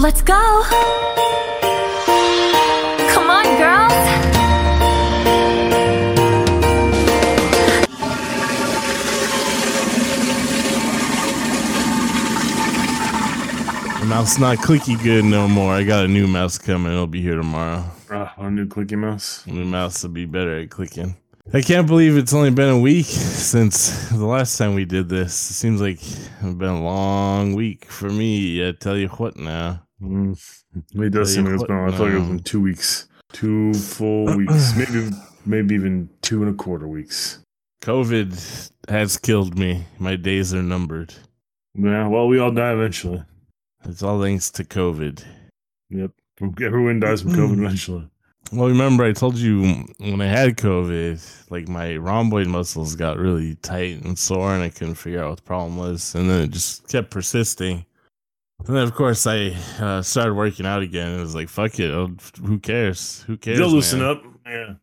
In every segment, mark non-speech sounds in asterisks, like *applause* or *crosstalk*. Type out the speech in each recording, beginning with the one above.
Let's go. Come on, girls. The mouse not clicky good no more. I got a new mouse coming. It'll be here tomorrow. Uh, a new clicky mouse. The new mouse will be better at clicking. I can't believe it's only been a week since the last time we did this. It seems like it's been a long week for me. I tell you what now. Mm, *laughs* it does seem like it's been. I like it's been two weeks, two full weeks, *clears throat* maybe maybe even two and a quarter weeks. COVID has killed me. My days are numbered. Yeah, well, we all die eventually. It's all thanks to COVID. Yep, everyone dies from COVID *clears throat* eventually. Well, remember I told you when I had COVID, like my rhomboid muscles got really tight and sore, and I couldn't figure out what the problem was, and then it just kept persisting. And then, of course, I uh, started working out again. It was like, fuck it, who cares? Who cares? You'll loosen man? up. Yeah,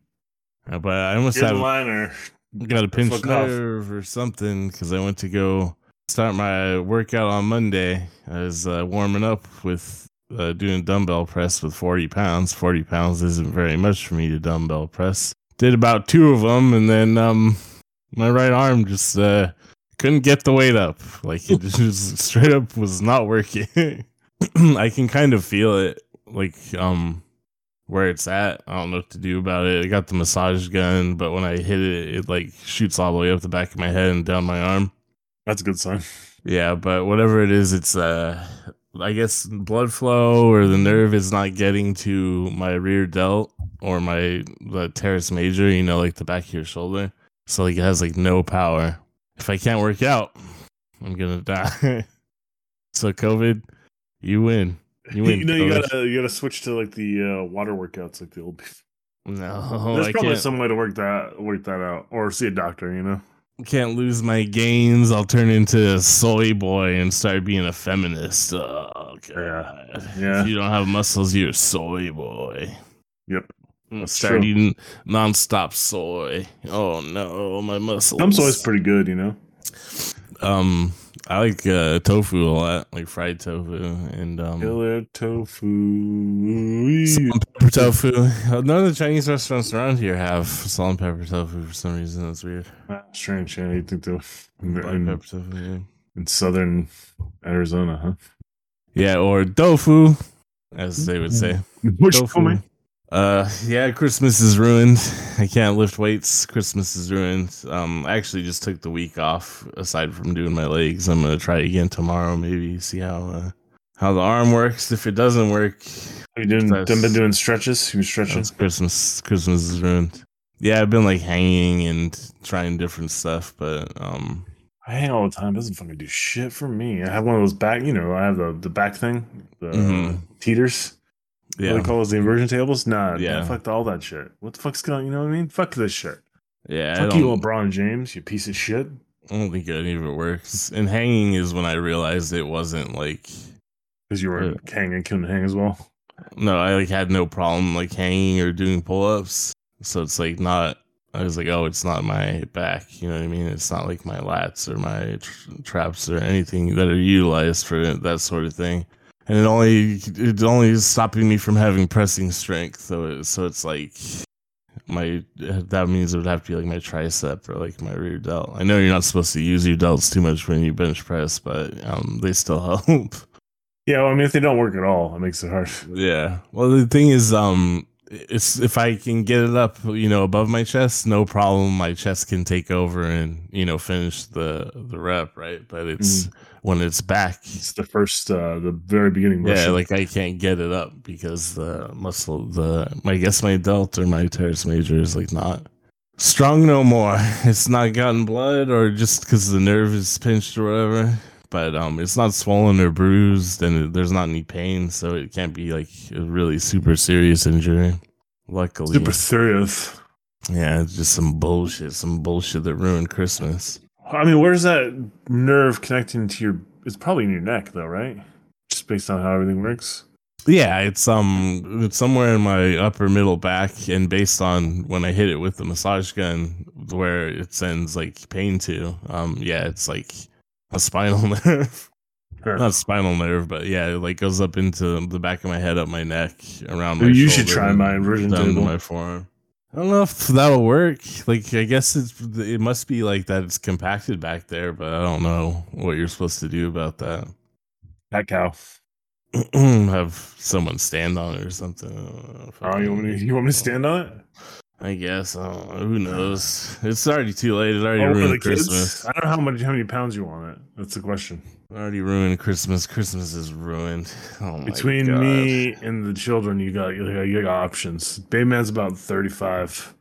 Uh, But I almost get in have got a pinched nerve or something because I went to go start my workout on Monday. I was uh, warming up with uh, doing dumbbell press with 40 pounds. 40 pounds isn't very much for me to dumbbell press. Did about two of them, and then um, my right arm just uh, couldn't get the weight up. Like it *laughs* just straight up was not working. *clears throat* I can kind of feel it, like um, where it's at. I don't know what to do about it. I got the massage gun, but when I hit it, it like shoots all the way up the back of my head and down my arm. that's a good sign. Yeah, but whatever it is, it's uh I guess blood flow or the nerve is not getting to my rear delt or my the teres major, you know, like the back of your shoulder. So like it has like no power. If I can't work out, I'm gonna die. *laughs* so COVID, you win. You win. *laughs* You know, you gotta you gotta switch to like the uh, water workouts, like the old. no, *laughs* There's I probably can't, some way to work that work that out, or see a doctor. You know. can't lose my gains. I'll turn into a soy boy and start being a feminist. Oh god. Yeah. If you don't have muscles, you're a soy boy. Yep. Start true. eating nonstop soy. Oh no, my muscles. I'm always pretty good. You know. Um, I like uh, tofu a lot, like fried tofu and um, Killer tofu. salt pepper tofu. Uh, None of the Chinese restaurants around here have salt and pepper tofu for some reason. That's weird. Ah, Strange. You think though in, pepper tofu. Yeah. in southern Arizona, huh? yeah, or tofu, as they would say. Which Tofu. Uh, yeah, Christmas is ruined. I can't lift weights. Christmas is ruined. Um, I actually just took the week off. Aside from doing my legs, I'm gonna try again tomorrow. Maybe see how uh, how the arm works. If it doesn't work, Have you doing, done been doing stretches? You stretching? Christmas. Christmas is ruined. Yeah, I've been like hanging and trying different stuff, but um, I hang all the time. Doesn't fucking do shit for me. I have one of those back. You know, I have the the back thing, the Mhm. teeters. What yeah, they call those the inversion tables? Nah, Yeah. yeah. Fuck all that shit. What the fuck's going? You know what I mean? Fuck this shit. yeah. Fuck you, LeBron James. You piece of shit. I don't think any of it works. And hanging is when I realized it wasn't like Because you were Yeah. hanging, couldn't hang as well. No, I like had no problem like hanging or doing pull ups. So it's like not. I was like, oh, it's not my back. You know what I mean? It's not like my lats or my tr- traps or anything that are utilized for that sort of thing. And it only it only is stopping me from having pressing strength. So it, so it's like my that means it would have to be like my tricep or like my rear delt. I know you're not supposed to use your delts too much when you bench press, but um, they still *laughs* help. Yeah, well, I mean, if they don't work at all, it makes it hard. Yeah. Well, the thing is, um, it's if I can get it up, you know, above my chest, no problem. My chest can take over and you know finish the the rep, right? But it's when it's back, It's the first, uh the very beginning. yeah, like I can't get it up because the muscle, the I guess my delt or my teres major is like not strong no more. *laughs* It's not gotten blood or just because the nerve is pinched or whatever. But um, it's not swollen or bruised, and it, there's not any pain, so it can't be like a really super serious injury. Luckily, super serious. yeah, it's just some bullshit, some bullshit that ruined Christmas. I mean, where's that nerve connecting to your? It's probably in your neck, though, right? Just based on how everything works. Yeah, it's um it's somewhere in my upper middle back and based on when I hit it with the massage gun where it sends like pain to. Um yeah, it's like a spinal *laughs* nerve. Sure. Not spinal nerve, but yeah, it like goes up into the back of my head, up my neck, around my. You should try my inversion down table. to my forearm. I don't know if that'll work. Like, I guess it's it must be like that. It's compacted back there, but I don't know what you're supposed to do about that. That cow. *clears throat* Have someone stand on it or something. Oh, you want me? To, you want me to stand on it? I guess. I Who knows? *sighs* It's already too late. It already oh, ruined Christmas. I don't know how much, how many pounds you want it. That's the question. Already ruined Christmas. Christmas is ruined. Oh Between God. me and the children, you got you got, you got options. Bayman's about thirty five.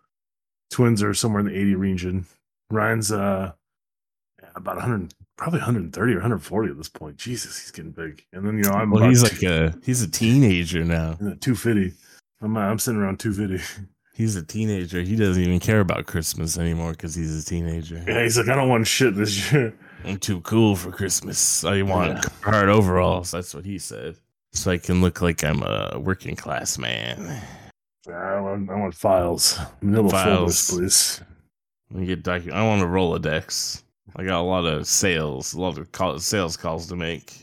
Twins are somewhere in the eighty region. Ryan's uh about hundred, probably hundred and thirty or hundred forty at this point. Jesus, he's getting big. And then you know I'm. Well, he's like a he's a teenager now. *laughs* Two fifty. I'm I'm sitting around two fifty. He's a teenager. He doesn't even care about Christmas anymore because he's a teenager. Yeah, he's like, I don't want shit this year. I'm too cool for Christmas. I want yeah. hard overalls. That's what he said. So I can look like I'm a working class man. I want, I want files. Manila files, folders, please. Let me get docu- I want a Rolodex. I got a lot of sales, a lot of call- sales calls to make.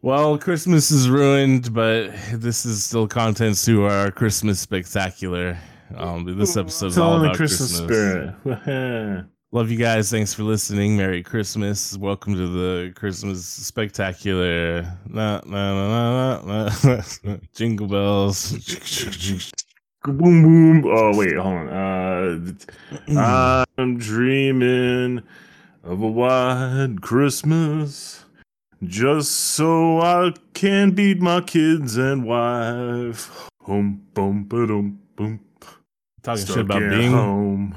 Well, Christmas is ruined, but this is still contents to our Christmas spectacular. Um, this episode's all about Christmas. Christmas. spirit. *laughs* Love you guys. Thanks for listening. Merry Christmas. Welcome to the Christmas spectacular. Nah, nah, nah, nah, nah. *laughs* Jingle bells. boom boom. Oh wait, hold on. Uh, I'm dreaming of a white Christmas, just so I can beat my kids and wife. Home, boom, boom, boom. Talking Stuck shit about being home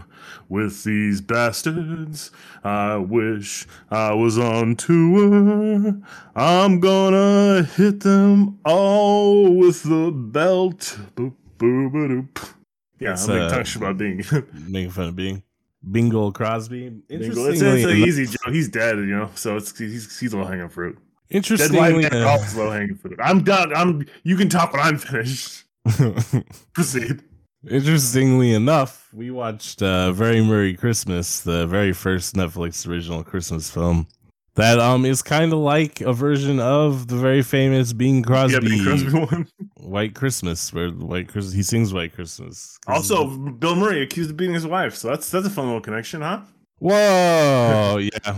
with these bastards. I wish I was on tour. I'm gonna hit them all with the belt. Boop, boop, boop. Yeah, I'm uh, talking shit about being *laughs* making fun of being. Bingo Crosby. Bingo. It's, it's an easy joke. He's dead, you know, so it's he's he's low hanging fruit. Interestingly, dead white low hanging fruit. I'm done. I'm. You can talk when I'm finished. *laughs* Proceed. Interestingly enough, we watched uh, Very Merry Christmas, the very first Netflix original Christmas film. That um is kind of like a version of the very famous Bing Crosby, yeah, Bing Crosby *laughs* one. White Christmas, where White Christmas he sings White Christmas. Also, Bill Murray accused of beating his wife, so that's that's a fun little connection, huh? Whoa, *laughs* yeah,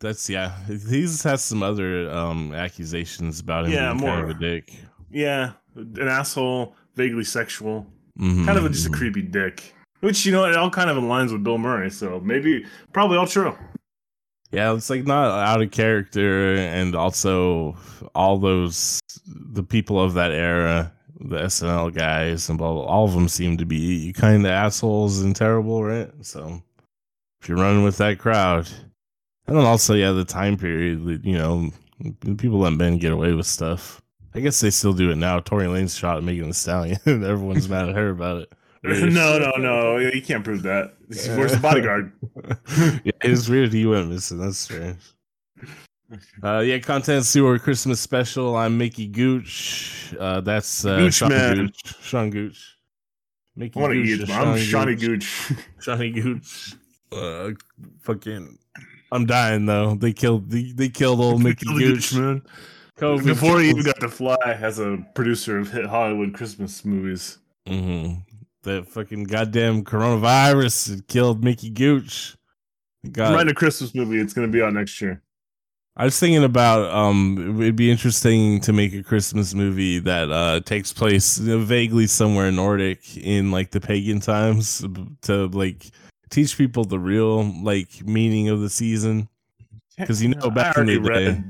that's yeah. He's has some other um accusations about him yeah, being more, kind of a dick. Yeah, an asshole, vaguely sexual. Mm-hmm. Kind of a, just a creepy dick. Which you know it all kind of aligns with Bill Murray, so maybe probably all true. Yeah, it's like not out of character, and also all those the people of that era, the SNL guys, and blah, blah all of them seem to be kind of assholes and terrible, right? So if you're running with that crowd, and then also yeah, the time period, that you know, people let men get away with stuff. I guess they still do it now. Tory Lanez shot Megan Thee Stallion. *laughs* Everyone's mad at her about it. *laughs* no, no, no. You can't prove that. Where's the bodyguard? *laughs* yeah, it's weird he went missing. That's strange. Uh, yeah, content sewer Christmas special. I'm Mickey Gooch. Uh, that's uh, Gooch Sean man. Gooch. Sean Gooch. Mickey I want to eat. I'm Shawnee Gooch. Shawnee Gooch. Uh, fucking. I'm dying though. They killed. They, they killed old Mickey Gooch, man. COVID Before he even got to fly as a producer of hit Hollywood Christmas movies. Mm-hmm. The fucking goddamn coronavirus killed Mickey Gooch. God. writing a Christmas movie. It's going to be out next year. I was thinking about um, it'd be interesting to make a Christmas movie that uh, takes place vaguely somewhere Nordic in like the pagan times to like teach people the real like meaning of the season. Because you know back in the day,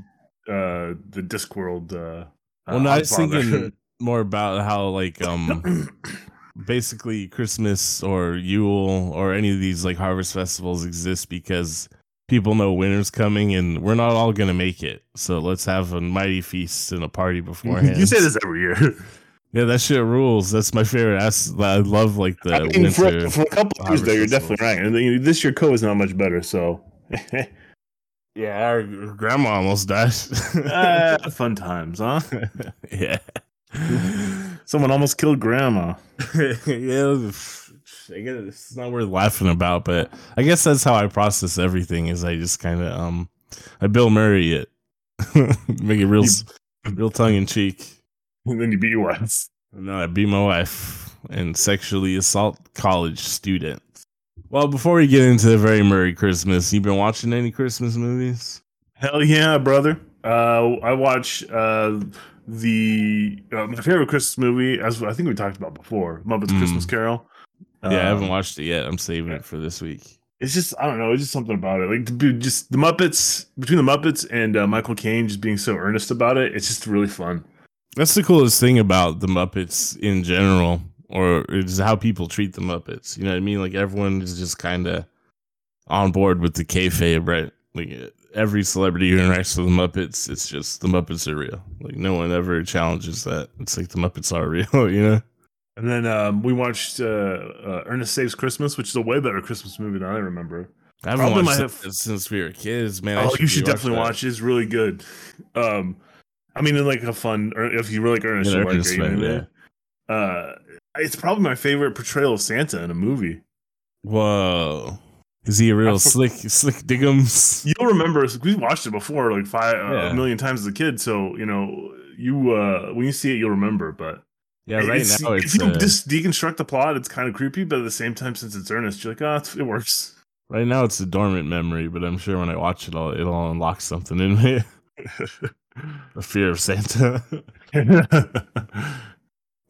uh the Discworld. Uh, well, no, I was thinking *laughs* more about how like um *coughs* basically Christmas or Yule or any of these like harvest festivals exist because people know winter's coming and we're not all gonna make it. So let's have a mighty feast and a party beforehand. you say this every year. *laughs* Yeah, that shit rules. That's my favorite. I love like the I mean, winter. For, for a couple years though, you're definitely right. And this year, Co is not much better. So *laughs* Yeah, our grandma almost died. uh, *laughs* fun times, huh? *laughs* yeah. Someone almost killed grandma. *laughs* yeah, I guess it's not worth laughing about, but I guess that's how I process everything. Is I just kind of um, I Bill Murray it. Make it real, s- real tongue in cheek. And then you beat your wife. No, I beat my wife and sexually assault college student. Well, before we get into the very Merry Christmas, you been watching any Christmas movies? Hell yeah, brother. Uh, I watch uh, the uh, my favorite Christmas movie, as I think we talked about before, Muppets Mm. Christmas Carol. yeah, I haven't Um, watched it yet. I'm saving it for this week. It's just I don't know. It's just something about it. Like just the Muppets between the Muppets and uh, Michael Caine just being so earnest about it. It's just really fun. That's the coolest thing about the Muppets in general, or is how people treat the Muppets. You know what I mean? Like everyone is just kind of on board with the kayfabe, right? Like every celebrity who interacts with the Muppets, it's just the Muppets are real. Like no one ever challenges that. It's like the Muppets are *laughs* real, you know? And then um, we watched uh, uh, Ernest Saves Christmas, which is a way better Christmas movie than I remember. I haven't Probably watched have- since we were kids, man. Oh, you should definitely that. watch. it. It's really good. Um, I mean, in like a fun, if you really like Ernest, In you'll like Ernest, it, you know right, what I mean? Uh, it's probably my favorite portrayal of Santa in a movie. Whoa. Is he a real slick, slick diggums? You'll remember we watched it before, like five uh, a million times as a kid. So you know, you uh when you see it, you'll remember. But Yeah, right it's- now if you uh, just deconstruct the plot, it's kind of creepy. But at the same time, since it's earnest, you're like, oh, it's, it works. right now it's a dormant memory, but I'm sure when I watch it, all it'll unlock something in me. *laughs* the fear of Santa. *laughs*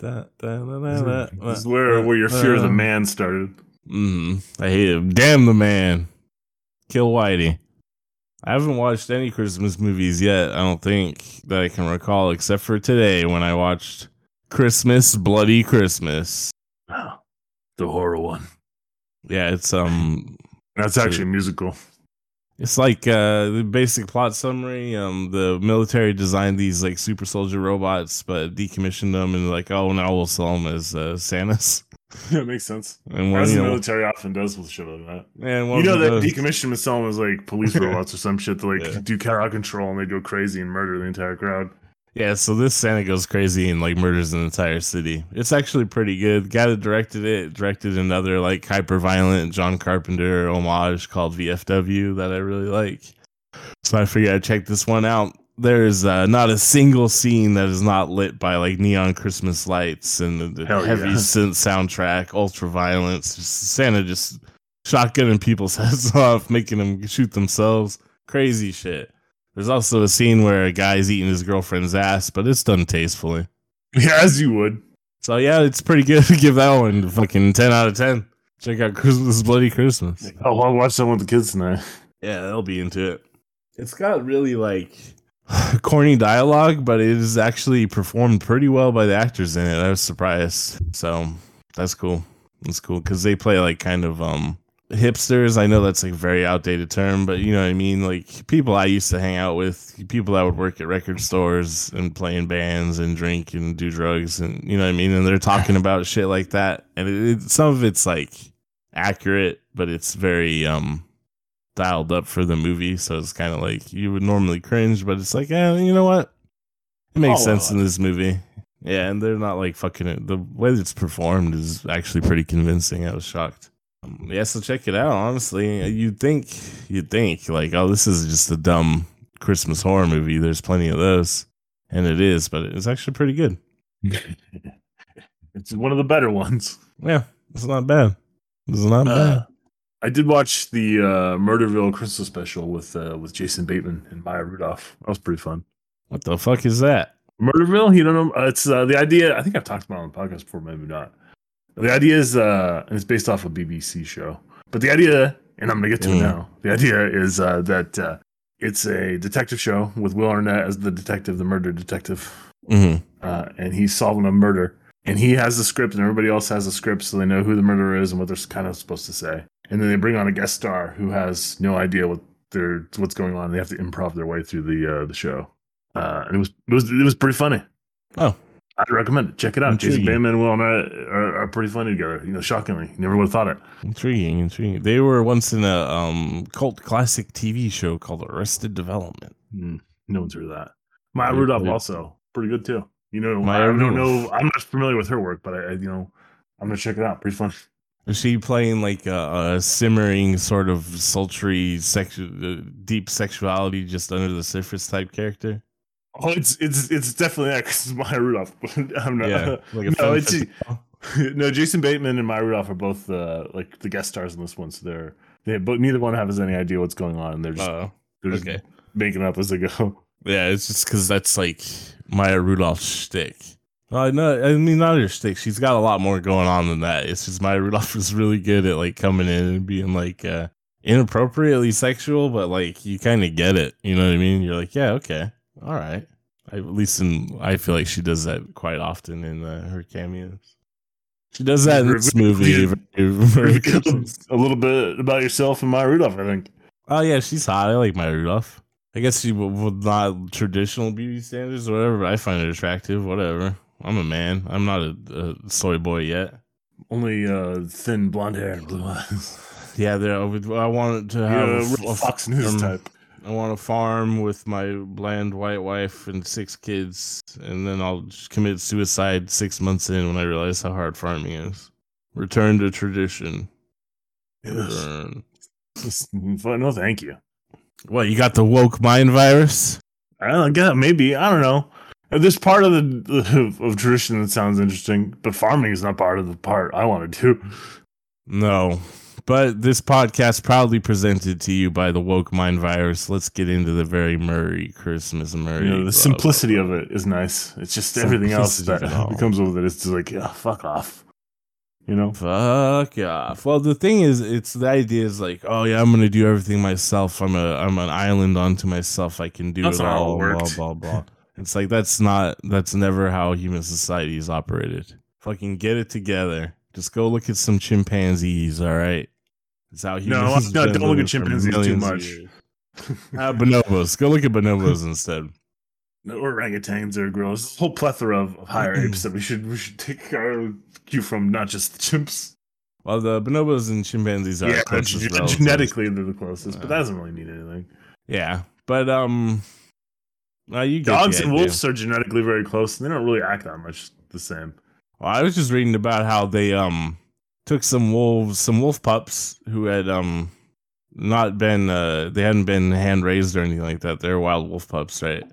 Da, da, da, this is where where your fear of the man started. Mm, I hate him. Damn the man. Kill Whitey. I haven't watched any Christmas movies yet, I don't think, that I can recall, except for today when I watched Christmas Bloody Christmas. Oh, the horror one. Yeah, it's um That's actually a musical. It's like uh the basic plot summary. Um the military designed these like super soldier robots but decommissioned them and like, oh now we'll sell them as uh Santas. Yeah, *laughs* makes sense. *laughs* And one, As you the know, military often does with shit like that. and You know that decommissioned decommission would sell them as like police *laughs* robots or some shit to like Yeah. do crowd control and they go crazy and murder the entire crowd. Yeah, so this Santa goes crazy and like murders an entire city. It's actually pretty good. Guy that directed it directed another like hyper violent John Carpenter homage called VFW that I really like. So I figured I'd check this one out. There's uh, not a single scene that is not lit by like neon Christmas lights and the, Hell heavy yeah. synth soundtrack, ultra violence. Just Santa just shotgunning people's *laughs* heads off, making them shoot themselves. Crazy shit. There's also a scene where a guy's eating his girlfriend's ass, but it's done tastefully. Yeah, *laughs* as you would. So yeah, it's pretty good. *laughs* Give that one fucking ten out of ten. Check out Christmas Bloody Christmas. Oh, I'll watch that with the kids tonight. Yeah, they'll be into it. It's got really like *sighs* corny dialogue, but it is actually performed pretty well by the actors in it. I was surprised. So that's cool. That's cool because they play like kind of um hipsters. I know that's like a very outdated term, but you know what I mean. Like people I used to hang out with, people that would work at record stores and play in bands and drink and do drugs, and you know what I mean. And they're talking *laughs* about shit like that, and it, it, some of it's like accurate, but it's very um dialed up for the movie. So it's kind of like you would normally cringe, but it's like, yeah, you know what? It makes Oh, sense well, in this movie. Yeah, and they're not like fucking it. The way it's performed is actually pretty convincing. I was shocked. Yeah, so check it out. Honestly, you'd think you'd think like, oh, this is just a dumb Christmas horror movie. There's plenty of those, and it is, but it's actually pretty good. *laughs* it's one of the better ones. Yeah, it's not bad. It's not bad. Uh, I did watch the uh, Murderville Christmas special with uh, with Jason Bateman and Maya Rudolph. That was pretty fun. What the fuck is that? Murderville, you don't know? Uh, it's uh, the idea. I think I've talked about it on the podcast before, maybe not. The idea is, uh, and it's based off a BBC show. But the idea, and I'm gonna get to Mm. it now. The idea is uh, that uh, it's a detective show with Will Arnett as the detective, the murder detective, hmm uh, and he's solving a murder. And he has the script, and everybody else has the script, so they know who the murderer is and what they're kind of supposed to say. And then they bring on a guest star who has no idea what they're what's going on. They have to improv their way through the uh, the show, uh, and it was it was it was pretty funny. Oh, I'd recommend it. Check it out. Jason. Bateman and Will Arnett are, are pretty funny together. You know, shockingly, never would have thought it. Intriguing, intriguing. They were once in a um cult classic TV show called Arrested Development. Hmm, no one's heard of that. Maya Yeah, Rudolph yeah. also pretty good too. You know, Maya I don't Rudolph. know. I'm not familiar with her work, but I, I you know, I'm gonna check it out. Pretty fun. Is she playing like a, a simmering sort of sultry sexual, uh, deep sexuality just under the surface type character? Oh, it's it's it's definitely that because Maya Rudolph. *laughs* But I'm not. Yeah, *laughs* like a no, it's *laughs* no. Jason Bateman and Maya Rudolph are both uh, like the guest stars in this one, so they're they but neither one has any idea what's going on. They're just Oh, they're just okay. making up as they go. Yeah, it's just because that's like Maya Rudolph's shtick. Uh, no, I mean not her shtick. She's got a lot more going on than that. It's just Maya Rudolph is really good at like coming in and being like uh, inappropriately sexual, but like you kind of get it. You know what I mean? You're like, yeah, okay, all right. I, at least in I feel like she does that quite often in uh, her cameos. She does that in this movie. very- very good. a little bit about yourself and Maya Rudolph, I think. Oh yeah, she's hot. I like Maya Rudolph. I guess she would not traditional beauty standards or whatever. But I find it attractive. Whatever. I'm a man. I'm not a, a soy boy yet. Only uh, thin blonde hair and blue eyes. *laughs* Yeah, there. I, wanted to Yeah, have a, a Fox News farm. type. I want a farm with my bland white wife and six kids, and then I'll just commit suicide six months in when I realize how hard farming is. Return to tradition. Return. *laughs* No, thank you. What you got the woke mind virus? I don't get maybe I don't know. Uh, There's part of the *laughs* of tradition that sounds interesting, but farming is not part of the part I want to do. No. But this podcast proudly presented to you by the woke mind virus. Let's get into the very Murray Christmas Murray. You know, the blah, simplicity blah, of it is nice. It's just everything else Simplicity that comes with it. It's just like, yeah, fuck off. You know? Fuck off. Well, the thing is, it's the idea is like, oh yeah, I'm gonna do everything myself. I'm a I'm an island unto myself. I can do That's it not how it all. Blah blah blah. It's like that's not that's never how human society is operated. Fucking get it together. Just go look at some chimpanzees. All right. It's how No, humans. no, don't look at chimpanzees too much. Ah, *laughs* bonobos. Go look at bonobos instead. No, orangutans are gross. There's a whole plethora of, of higher apes *clears throat* that we should we should take our cue from, not just the chimps. Well, the bonobos and chimpanzees are yeah, closest gen- genetically they're the closest, but Uh, that doesn't really mean anything. Yeah, but um, uh, you get Dogs and wolves are genetically very close, and they don't really act that much the same. Well, I was just reading about how they um took some wolves, some wolf pups who had um not been uh they hadn't been hand raised or anything like that. They're wild wolf pups, right?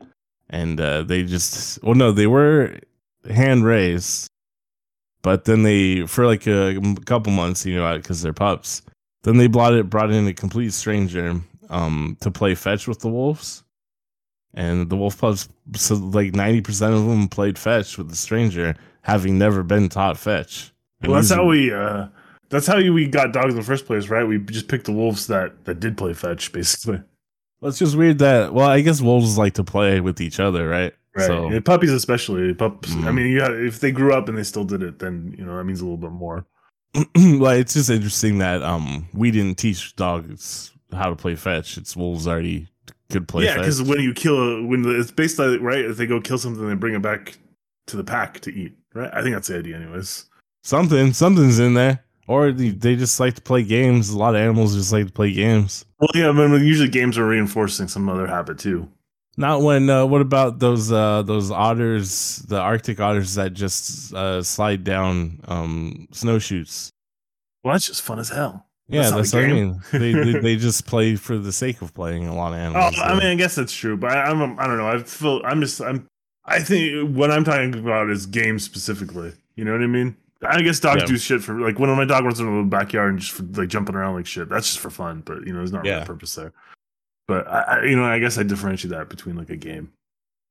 And uh they just well no, they were hand raised, but then they for like a couple months, you know, because they're pups. Then they brought it brought in a complete stranger um to play fetch with the wolves. And the wolf pups, so like ninety percent of them played fetch with the stranger, having never been taught fetch. Well, that's how we. uh That's how we got dogs in the first place, right? We just picked the wolves that that did play fetch, basically. It's just weird that. Well, I guess wolves like to play with each other, right? Right. So And puppies, especially pups. I Mhm. mean, you got, if they grew up and they still did it, then you know that means a little bit more. *clears throat* like it's just interesting that um we didn't teach dogs how to play fetch. It's wolves already could play yeah, because when you kill, a, when the, it's based on right, if they go kill something, they bring it back to the pack to eat. Right. I think that's the idea, anyways. something something's in there, or they, they just like to play games. A lot of animals just like to play games. Well, yeah, I mean, usually games are reinforcing some other habit too. Not when. Uh, what about those uh, those otters, the Arctic otters that just uh, slide down um, snowshoes? Well, that's just fun as hell. Yeah, That's that's, what I mean. They, they *laughs* they just play for the sake of playing. A lot of animals. Oh, animals. I mean, I guess that's true, but I, I'm, I don't know. I feel, I'm just, I'm, I think what I'm talking about is games specifically. You know what I mean? I guess dogs Yeah. do shit for like when my dog runs into the backyard and just for, like jumping around like shit. That's just for fun, but you know, there's not really a purpose there. But I, you know, I guess I differentiate that between like a game.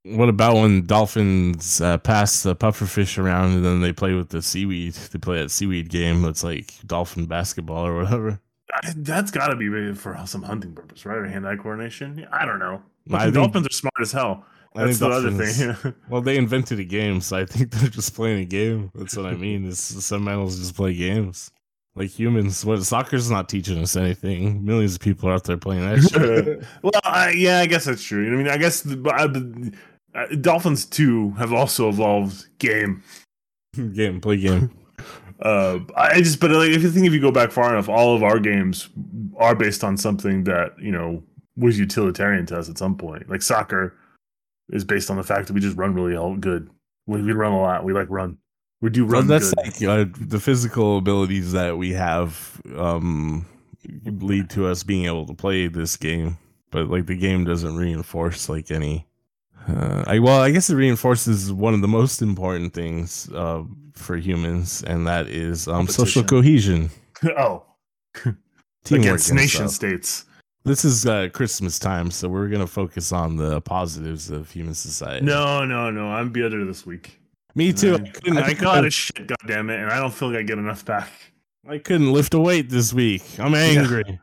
What about when dolphins uh, pass the pufferfish around and then they play with the seaweed? They play that seaweed game. that's like dolphin basketball or whatever. I, that's got to be for some hunting purpose, right? Or hand-eye coordination. I don't know. Fucking think- dolphins are smart as hell. I That's the other thing. *laughs* Well, they invented a game, so I think *laughs* they're just playing a game. That's what I *laughs* mean. Is some animals just play games like humans? What soccer's not teaching us anything. Millions of people are out there playing that shit. well, I, yeah, I guess that's true. I mean, I guess the, I, the uh, dolphins too have also evolved game. game, play game. Uh, I just, but like, if you think if you go back far enough, all of our games are based on something that you know was utilitarian to us at some point. Like soccer is based on the fact that we just run really all good. We, we run a lot. We like run. We do run that's good. like uh, the physical abilities that we have um, lead to us being able to play this game, but like the game doesn't reinforce like any. Uh, I well, I guess it reinforces one of the most important things uh, for humans, and that is um, social cohesion, *laughs* oh, against nation stuff. states. This is uh, Christmas time, so we're gonna focus on the positives of human society. No, no, no. I'm bitter this week. me too. I, couldn't- I got couldn't- a shit, goddamn it, and I don't feel like I get enough back. I couldn't lift a weight this week. I'm angry.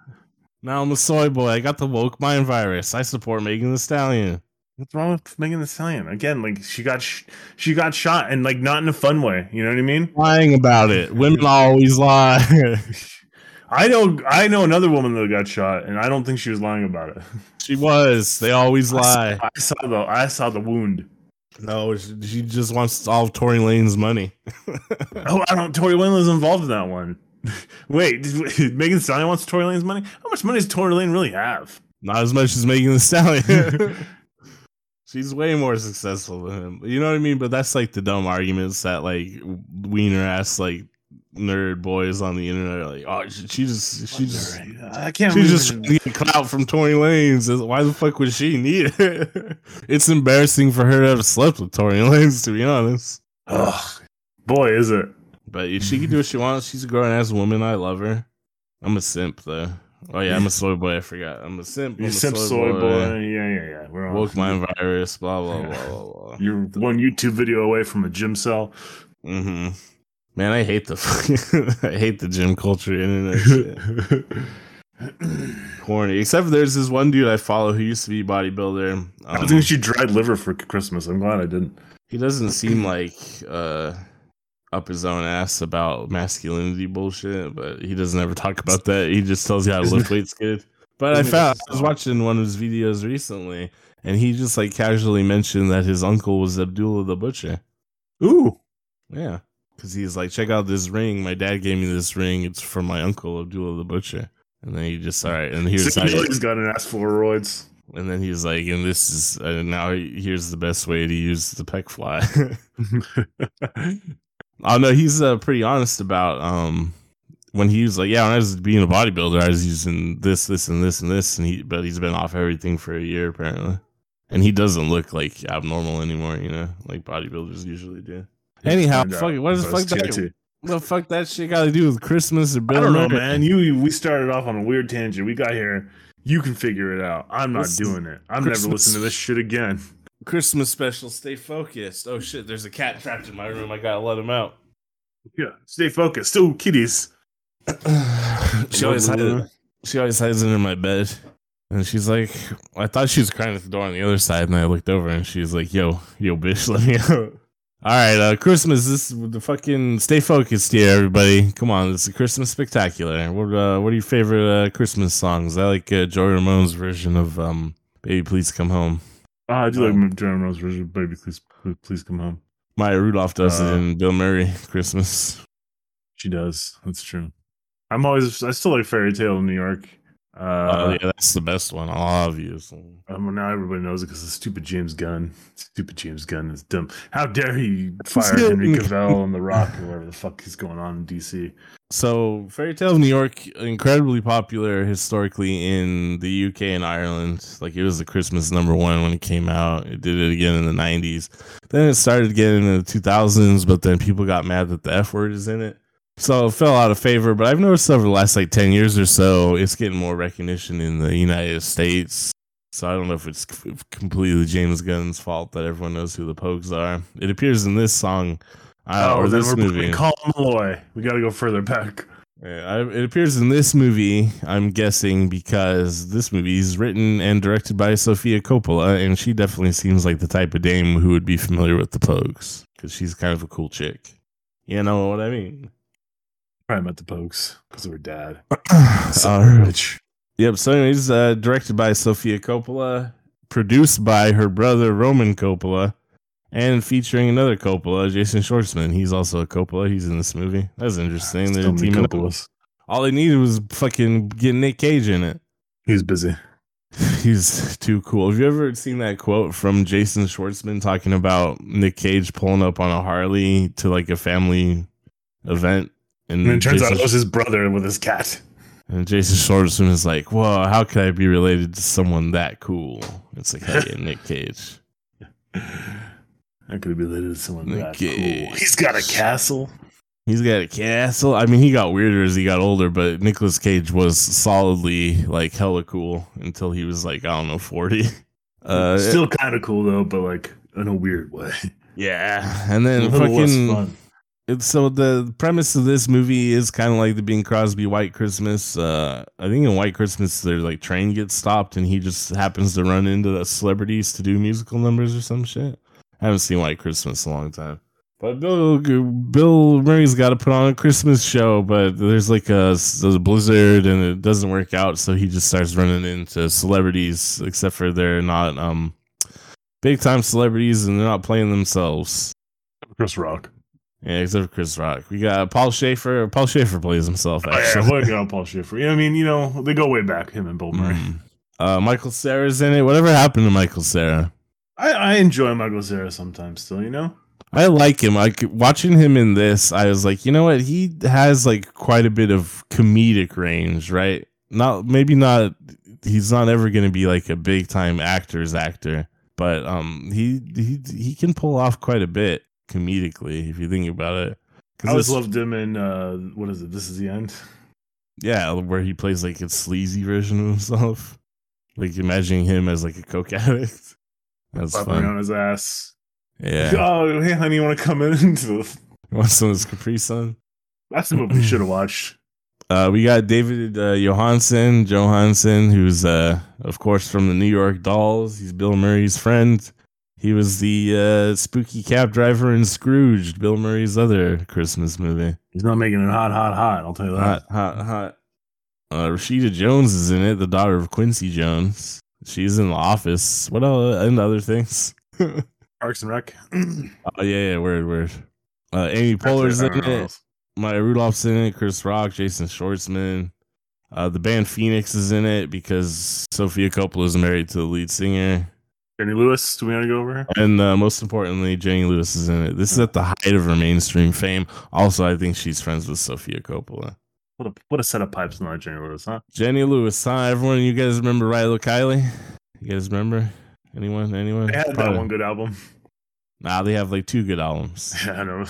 Now I'm a soy boy. I got the woke mind virus. I support Megan Thee Stallion. What's wrong with Megan Thee Stallion? Again, like she got sh- she got shot, and like not in a fun way. You know what I mean? Lying about it. Women always lie. *laughs* I know I know another woman that got shot, and I don't think she was lying about it. *laughs* she was. They always lie. I saw the I saw the wound. No, she, just wants all of Tory Lanez money. *laughs* Oh, I don't. Tory Lanez was involved in that one. *laughs* Wait, did, Megan Stallion wants Tory Lanez money? How much money does Tory Lanez really have? Not as much as Megan Thee Stallion. She's way more successful than him. You know what I mean? But that's like the dumb arguments that like wiener ass like nerd boys on the internet are like, oh, she, she just she just I can't. She just it. trying to get clout from Tory Lanez. Why the fuck would she need it? *laughs* it's embarrassing for her to have slept with Tory Lanez, to be honest. Ugh, boy, is it. But if she can do what she wants, she's a grown ass woman. I love her. I'm a simp though. Oh yeah, I'm a soy boy. I forgot. I'm a simp. You simp soy boy. Yeah, yeah, yeah. We're on. Woke mind virus. Blah blah blah blah blah. You're one YouTube video away from a gymcel. hmm Man, I hate the fucking, *laughs* I hate the gym culture internet shit. *clears throat* Corny. Except there's this one dude I follow who used to be a bodybuilder. I was Um, thinking she dried liver for Christmas. I'm glad I didn't. He doesn't seem like uh up his own ass about masculinity bullshit, but he doesn't ever talk about that. He just tells you how to lift weights good. But I found I was watching one of his videos recently and he just like casually mentioned that his uncle was Abdullah the Butcher. Ooh, Yeah. Cause he's like, check out this ring. My dad gave me this ring. It's from my uncle Abdullah the Butcher. And then he just all right, and here's so how he's got an ass of roids. and then he's like, and this is uh, now here's the best way to use the pec fly. *laughs* Oh no, he's uh, pretty honest about um when he was like, yeah, when I was being a bodybuilder, I was using this, this, and this, and this, and he, but he's been off everything for a year apparently, and he doesn't look like abnormal anymore, you know, like bodybuilders usually do. Anyhow, Find fuck it. What does fuck that? What the fuck that shit got to do with Christmas or I don't know, man. You we started off on a weird tangent. We got here. You can figure it out. I'm not This is doing it. I'm Christmas. never listening to this shit again. Christmas special. Stay focused. Oh shit, there's a cat trapped in my room. I gotta let him out. Yeah, stay focused. Oh, kitties. *sighs* she always hides it. She always hides under my bed. And she's like, I thought she was crying at the door on the other side, and I looked over and she's like, "Yo, yo, bitch, *laughs* let me out." All right, uh, Christmas. This is the fucking stay focused here, everybody. Come on, it's a Christmas spectacular. What uh, what are your favorite uh, Christmas songs? I like uh, Joey Ramone's version of um, "Baby Please Come Home." Ah, I do Oh. like Jeremy Rose version. Of Baby, please, please come home. Maya Rudolph does it Uh, in Bill Murray *laughs* Christmas. She does. That's true. I'm always. I still like Fairy Tale in New York. Oh Uh, yeah, that's the best one, obviously. um, now everybody knows it because of stupid James Gunn. Stupid James Gunn is dumb. How dare he fire *laughs* Henry Cavill on The Rock or whatever the fuck is going on in DC? So, Fairy Tale of New York, incredibly popular historically in the UK and Ireland. Like, it was the Christmas number one when it came out. It did it again in the 90s. Then it started getting in the 2000s, but then people got mad that the F word is in it. So it fell out of favor. But I've noticed over the last like 10 years or so, it's getting more recognition in the United States. So I don't know if it's completely James Gunn's fault that everyone knows who the Pogues are. It appears in this song. Uh, or then this movie. Colin Malloy. We got to go further back. Yeah, I, it appears in this movie, I'm guessing, because this movie is written and directed by Sofia Coppola, and she definitely seems like the type of dame who would be familiar with the Pogues, because she's kind of a cool chick. You know what I mean? Probably met the Pogues because of her dad. *clears throat* Uh, Rich. yep, so, anyways, uh, directed by Sofia Coppola, produced by her brother Roman Coppola, and featuring another Coppola, Jason Schwartzman. He's also a Coppola. He's in this movie. That's interesting. They're So teaming. Coppolas. All they needed was fucking get Nick Cage in it. He was busy. *laughs* he's too cool. Have you ever seen that quote from Jason Schwartzman talking about Nick Cage pulling up on a Harley to like a family event? And it turns Jason, out it was his brother with his cat. and Jason Schwartzman is like, "Well, how could I be related to someone that cool?" It's like, "Hey, *laughs* Nick Cage." I could be related to someone Nick that cool. He's got a castle. He's got a castle. I mean, he got weirder as he got older, but Nicolas Cage was solidly like hella cool until he was like, I don't know, 40. *laughs* Uh, Still kind of cool though, but like in a weird way. yeah. And then fucking. It's, so the premise of this movie is kind of like the Bing Crosby White Christmas. Uh, I think in White Christmas, their like train gets stopped, and he just happens to run into the celebrities to do musical numbers or some shit. I haven't seen White Christmas in a long time. But Bill Bill Murray's got to put on a Christmas show, but there's like a, a blizzard and it doesn't work out, so he just starts running into celebrities, except for they're not um big time celebrities and they're not playing themselves. Chris Rock. Yeah, except for Chris Rock. We got Paul Shaffer. Paul Shaffer plays himself Oh, yeah, actually. what got Paul Shaffer? Yeah, I mean, you know, they go way back. Him and Bill Murray. Mm. Uh, Michael Cera's in it. Whatever happened to Michael Cera? I, I enjoy Michael Cera sometimes still. You know, I like him. Like watching him in this, I was like, you know what? He has like quite a bit of comedic range, right? Not maybe not. He's not ever going to be like a big time actor's actor, but um, he he he can pull off quite a bit comedically if you think about it. I always loved him in uh, what is it? This is the end. Yeah, where he plays like a sleazy version of himself. Like imagining him as like a coke addict. That's fun. on his ass. Yeah. *laughs* Oh, hey, honey, you want to come into the? *laughs* Want some of this Capri Sun? That's the movie we should have *clears throat* watched. Uh, we got David uh, Johansen, Johansson, who's uh, of course from the New York Dolls. He's Bill Murray's friend. He was the uh, spooky cab driver in Scrooge, Bill Murray's other Christmas movie. He's not making it hot, hot, hot. I'll tell you that. Hot, hot, hot. Uh, Rashida Jones is in it, the daughter of Quincy Jones. She's in The Office. What else? And other things. *laughs* Parks and Rec. *clears throat* oh, yeah, yeah, word, word. Uh, Amy Poehler's in it. Maya Rudolph's in it. Chris Rock, Jason Schwartzman. Uh, the band Phoenix is in it because Sofia Coppola is married to the lead singer. Jenny Lewis. Do we want to go over her? And uh, most importantly, Jenny Lewis is in it. This is at the height of her mainstream fame. Also, I think she's friends with Sofia Coppola. What a what a set of pipes on that Jenny Lewis, huh? Jenny Lewis, huh? Everyone, you guys remember Rilo Kiley? You guys remember? Anyone? Anyone? They had that one good album. Nah, they have like two good albums, *laughs* Yeah, I know.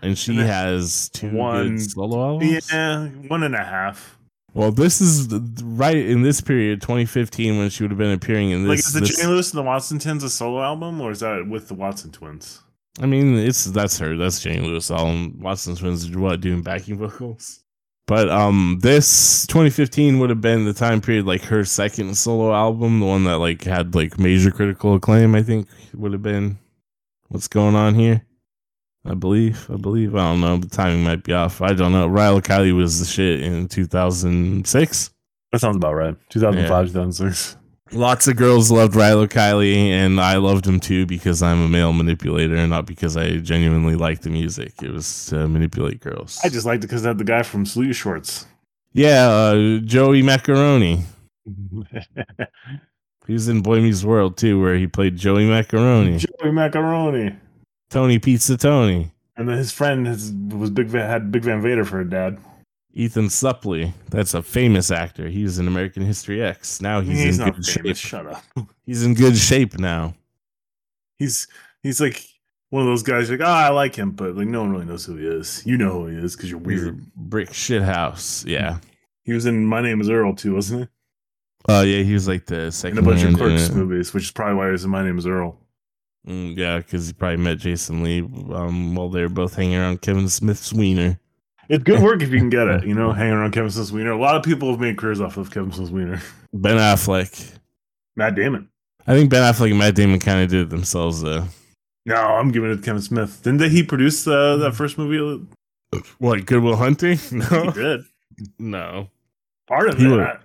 and she And has two one- solo albums. Yeah, one and a half. Well, this is right in this period, 2015, when she would have been appearing in like, this. is the this- Jenny Lewis and the Watson Twins a solo album, or is that with the Watson Twins? I mean, it's that's her. That's Jenny Lewis. Album. Watson Twins are what doing backing vocals. But um, this 2015 would have been the time period like her second solo album, the one that like had like major critical acclaim. I think would have been what's going on here. I believe. I believe. I don't know. The timing might be off. I don't know. Rilo Kiley was the shit in 2006. That sounds about right. 2005, 2006. Lots of girls loved Rilo Kiley, and I loved him too because I'm a male manipulator, and not because I genuinely liked the music. It was to manipulate girls. I just liked it because they had the guy from Sleeve Shorts. yeah, uh, Joey Macaroni. *laughs* He was in Boy Meets World too, where he played Joey Macaroni, Joey Macaroni. Tony Pizza Tony, And then his friend his, was Big Van, had Big Van Vader for a dad. Ethan Suplee. That's a famous actor. He was in American History X. Now he's, He's, in not good famous. shape. Shut up. *laughs* He's in good shape now. He's he's like one of those guys. Like, oh, I like him, but like no one really knows who he is. You know who he is because you're weird. brick shit house. Yeah. He was in My Name Is Earl too, wasn't he? Oh yeah, he was like the second In a bunch of Clerks movies, which is probably why he was in My Name Is Earl. Mm, yeah, because he probably met Jason Lee um, while they were both hanging around Kevin Smith's wiener. It's good work if you can get it. *laughs* You know, hanging around Kevin Smith's wiener. A lot of people have made careers off of Kevin Smith's wiener. Ben Affleck. Matt Damon. I think Ben Affleck and Matt Damon kind of did it themselves though. No, I'm giving it to Kevin Smith. Didn't he produce uh, that first movie? What Good Will Hunting? *laughs* No. He No, did. no, Part of He that. would-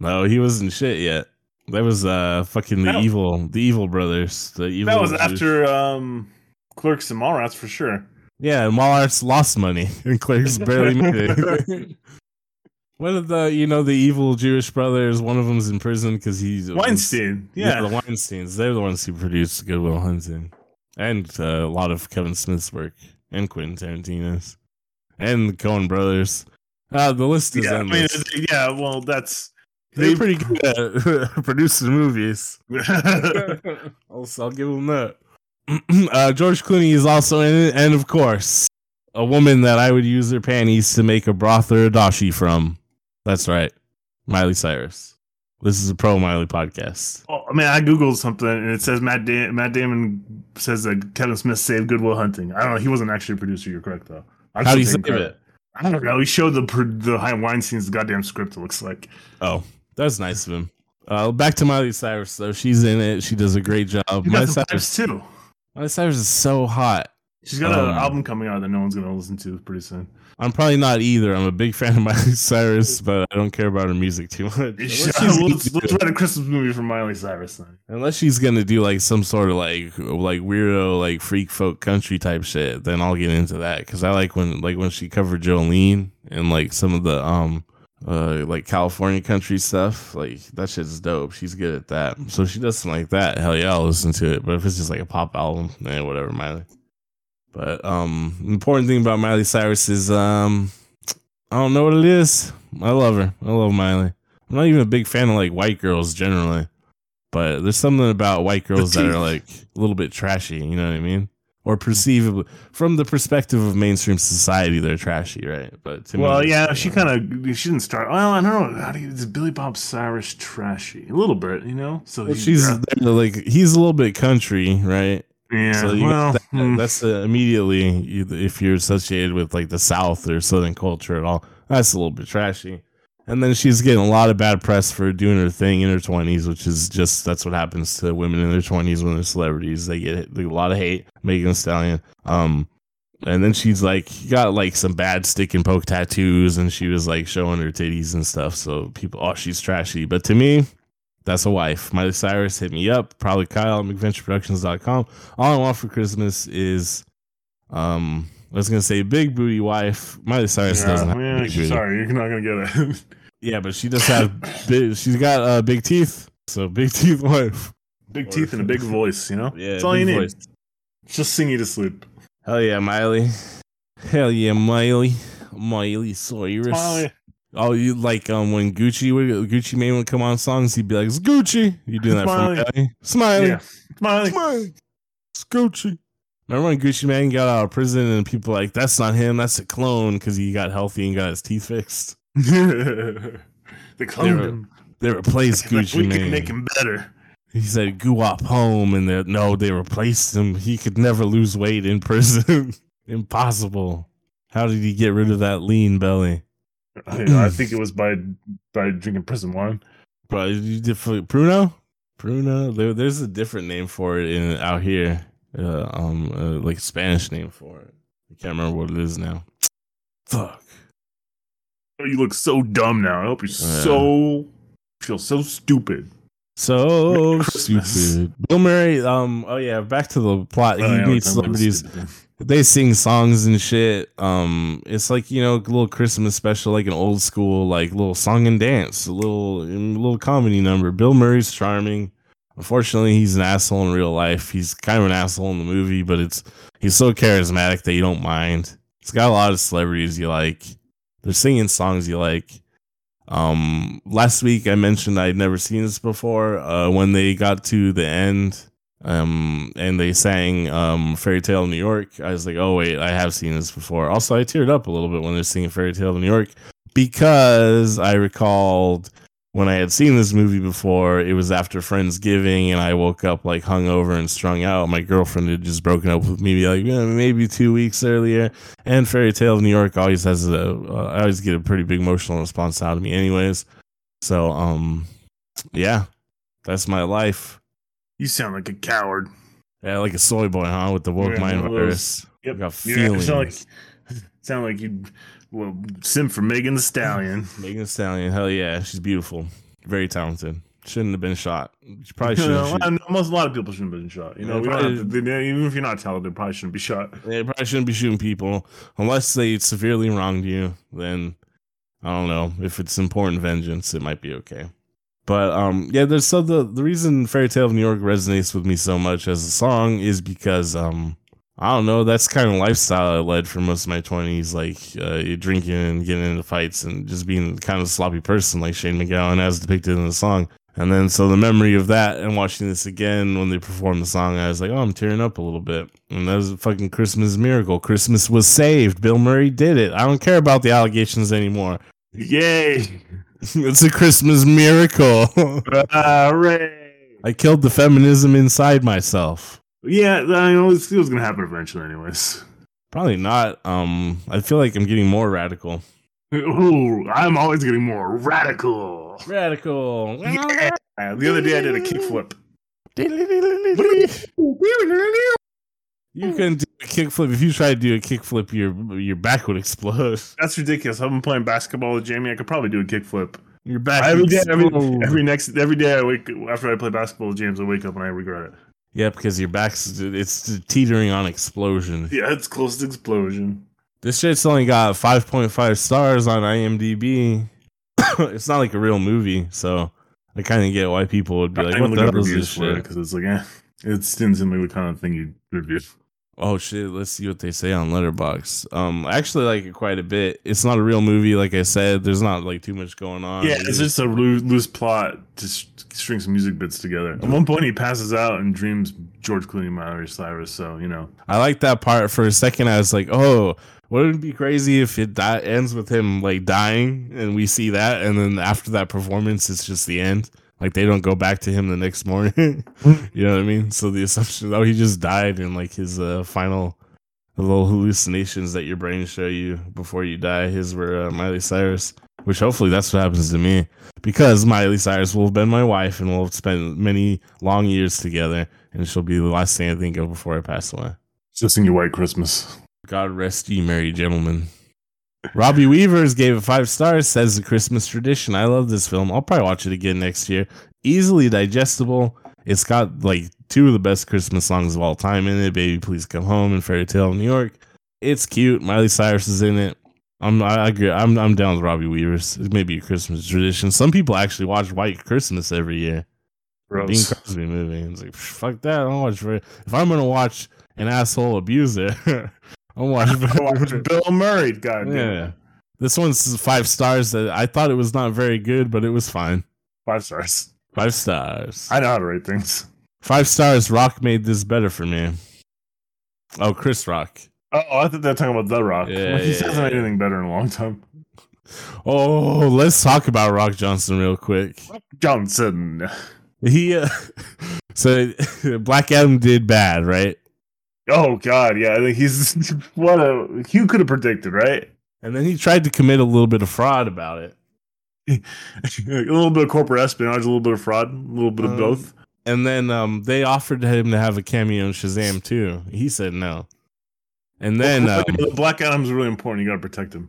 no. He wasn't shit yet. That was uh fucking the No. evil, the evil brothers. The evil. That was after um, Clerks and Mallrats for sure. Yeah, and Mallrats lost money, *laughs* and Clerks *laughs* barely made it. One of the, you know, the evil Jewish brothers. One of them's in prison because he's Weinstein. Yeah. Yeah. the Weinsteins. They're the ones who produced Good Will Hunting, and uh, a lot of Kevin Smith's work, and Quentin Tarantino's, and the Coen Brothers. Uh, the list is yeah, I mean, endless. yeah, well, that's They're pretty good at producing movies. *laughs* I'll, I'll give them that. *clears throat* uh, George Clooney is also in it, and of course, a woman that I would use her panties to make a broth or a dashi from. That's right, Miley Cyrus. This is a pro Miley podcast. Oh, I mean, I googled something and it says Matt da- Matt Damon says that Kevin Smith saved Good Will Hunting. I don't know. He wasn't actually a producer. You're correct though. I'm How do you save credit. it? I don't know. He showed the the high Weinstein's goddamn script. It looks like. Oh, that's nice of him. Uh, back to Miley Cyrus though. She's in it. She does a great job. Miley Cyrus, too. Miley Cyrus is so hot. She's got Um, an album coming out that no one's gonna listen to pretty soon. I'm probably not either. I'm a big fan of *laughs* Miley Cyrus, but I don't care about her music too much. She's, let's, let's write a Christmas movie for Miley Cyrus then. unless she's gonna do like some sort of like like weirdo like freak folk country type shit, then I'll get into that because I like when like when she covered Jolene and like some of the um uh like California country stuff. Like that shit's dope. She's good at that. So if she does something like that. Hell yeah, I'll listen to it. But if it's just like a pop album, then whatever, Miley. But um, important thing about Miley Cyrus is um, I don't know what it is. I love her. I love Miley. I'm not even a big fan of like white girls generally, but there's something about white girls that are like a little bit trashy. You know what I mean? Or perceivably, from the perspective of mainstream society, they're trashy, right? But to Well, me, yeah, she kind of she didn't start. Well, I don't know. How do you, is Billy Bob Cyrus trashy? A little bit, you know. So well, he- she's like he's a little bit country, right? yeah. So you well, that, hmm. that's uh, immediately if you're associated with like the South or Southern culture at all, that's a little bit trashy. And then she's getting a lot of bad press for doing her thing in her twenties, which is just that's what happens to women in their twenties when they're celebrities. They get a lot of hate. Megan Thee Stallion. Um, and then she's like got like some bad stick and poke tattoos, and she was like showing her titties and stuff. So people, oh, she's trashy. But to me, that's a wife. Miley Cyrus hit me up. Probably Kyle at McVentureProductions.com. All I want for Christmas is, um, I was gonna say big booty wife. Miley Cyrus yeah, doesn't have yeah, sorry, you're not gonna get it. *laughs* Yeah, but she does have big. *coughs* She's got uh, big teeth. So big teeth *laughs* wife. big teeth and a big voice, you know. Yeah, that's all you big need. voice. Just sing you to sleep. Hell yeah, Miley. Hell yeah, Miley. Miley Cyrus. Smiley. Oh, you like um when Gucci would Gucci Mane would come on songs, he'd be like, "It's Gucci." You doing that Smiley. for Miley? Smiley. Yeah, Smiley. Smiley. It's Gucci. Remember when Gucci Mane got out of prison and people were like, "That's not him. That's a clone," because he got healthy and got his teeth fixed. *laughs* they cloned were- him. They replaced *laughs* Like, Gucci we Mane. can make him better. He said, "Go up home," and they no, they replaced him. He could never lose weight in prison. *laughs* Impossible. How did he get rid of that lean belly? I, I *clears throat* think it was by by drinking prison wine. Bro, you did for Pruno? Pruno? There, there's a different name for it in out here. Uh, um, uh, like Spanish name for it. I can't remember what it is now. Fuck. Oh, you look so dumb now. I hope you're Yeah. so feel so stupid. So stupid. Bill Murray. Um. Oh yeah. Back to the plot. Oh, he yeah, meets we're talking about celebrities. they sing songs and shit. Um, it's like you know, a little Christmas special, like an old school, like little song and dance, a little, a little comedy number. Bill Murray's charming. Unfortunately, he's an asshole in real life. He's kind of an asshole in the movie, but it's he's so charismatic that you don't mind. It's got a lot of celebrities you like. They're singing songs you like. Um, last week I mentioned I'd never seen this before. Uh, when they got to the end, um, and they sang um Fairy Tale of New York, I was like, oh wait, I have seen this before. Also, I teared up a little bit when they're singing Fairy Tale of New York because I recalled when I had seen this movie before. It was after Friendsgiving, and I woke up like hungover and strung out. My girlfriend had just broken up with me, like maybe two weeks earlier. And Fairy Tale of New York always has a, uh, I always get a pretty big emotional response out of me, anyways. So, um, yeah, that's my life. You sound like a coward. Yeah, like a soy boy, huh? With the woke Yeah, mind virus. Yep. Got You feelings. sound like *laughs* sound like you well sim for Megan Thee Stallion. *laughs* Megan Thee Stallion, hell yeah, she's beautiful, very talented. Shouldn't have been shot. She probably You should know, have. well, most a lot of people shouldn't have been shot. You know, Yeah, probably- to, even if you're not talented, probably shouldn't be shot. They probably shouldn't be shooting people unless they severely wronged you. Then I don't know if it's important vengeance, it might be okay. But um, yeah, there's so the the reason Fairy Tale of New York resonates with me so much as a song is because um, I don't know, that's kind of lifestyle I led for most of my twenties, like uh, drinking and getting into fights and just being kind of a sloppy person, like Shane MacGowan as depicted in the song. And then so the memory of that and watching this again when they performed the song, I was like, oh, I'm tearing up a little bit. And that was a fucking Christmas miracle. Christmas was saved. Bill Murray did it. I don't care about the allegations anymore. Yay! *laughs* it's a Christmas miracle. *laughs* Hooray! I killed the feminism inside myself. Yeah, I know it was gonna happen eventually, anyways. Probably not. Um, I feel like I'm getting more radical. Ooh, I'm always getting more radical. Radical. Yeah. The other day I did a kickflip. You can do a kickflip. If you try to do a kickflip, your your back would explode. *laughs* That's ridiculous. I've been playing basketball with Jamie. I could probably do a kickflip. Your back every day, every, every next every day I wake after I play basketball with James, I wake up and I regret it. Yeah, because your back's it's teetering on explosion. Yeah, it's close to explosion. This shit's only got 5.5 stars on IMDb. *coughs* it's not like a real movie, so I kind of get why people would be like, "What the hell is this shit?" Because it's like, eh, it seems like the kind of thing you review. Oh shit, let's see what they say on Letterboxd. Um, I actually like it quite a bit. It's not a real movie, like I said. There's not like too much going on. Yeah, it's just a loose, loose plot to string some music bits together. At one point, he passes out and dreams George Clooney, Miley Cyrus. So you know, I like that part. For a second, I was like, "Oh, wouldn't it be crazy if it di- ends with him like dying and we see that, and then after that performance, it's just the end? Like they don't go back to him the next morning. *laughs* you know what I mean? So the assumption, oh, he just died, and like his uh, final little hallucinations that your brain show you before you die. His were uh, Miley Cyrus, which hopefully that's what happens to me because Miley Cyrus will have been my wife and we'll have spent many long years together, and she'll be the last thing I think of before I pass away. just in your white Christmas. God rest ye, merry gentlemen. Robbie Weavers gave it five stars, says the Christmas tradition. I love this film. I'll probably watch it again next year. Easily digestible. It's got like two of the best Christmas songs of all time in it. Baby, please come home and Fairy Tale of New York. It's cute. Miley Cyrus is in it. I'm I agree. I'm I'm down with Robbie Weavers. It may be a Christmas tradition. Some people actually watch White Christmas every year. Bing Gross. Crosby movie. It's like fuck that. I don't watch. it. if I'm gonna watch an asshole abuser, *laughs* I'm watching. *laughs* Watch Bill Murray. God. Yeah. This one's five stars. That I thought it was not very good, but it was fine. Five stars. Five stars. I know how to rate things. Five stars. Rock made this better for me. Oh, Chris Rock. Oh, I thought they were talking about The Rock. Yeah, Like, he yeah, hasn't made yeah. anything better in a long time. Oh, let's talk about Rock Johnson real quick. Rock Johnson. He uh, *laughs* so *laughs* Black Adam did bad, right? Oh God, yeah. I think he's *laughs* what a you could have predicted, right? And then he tried to commit a little bit of fraud about it. *laughs* a little bit of corporate espionage, a little bit of fraud, a little bit of Um, both. And then um, they offered him to have a cameo in Shazam too. He said no. And then Well, um, Black Adam's really important. You got to protect him.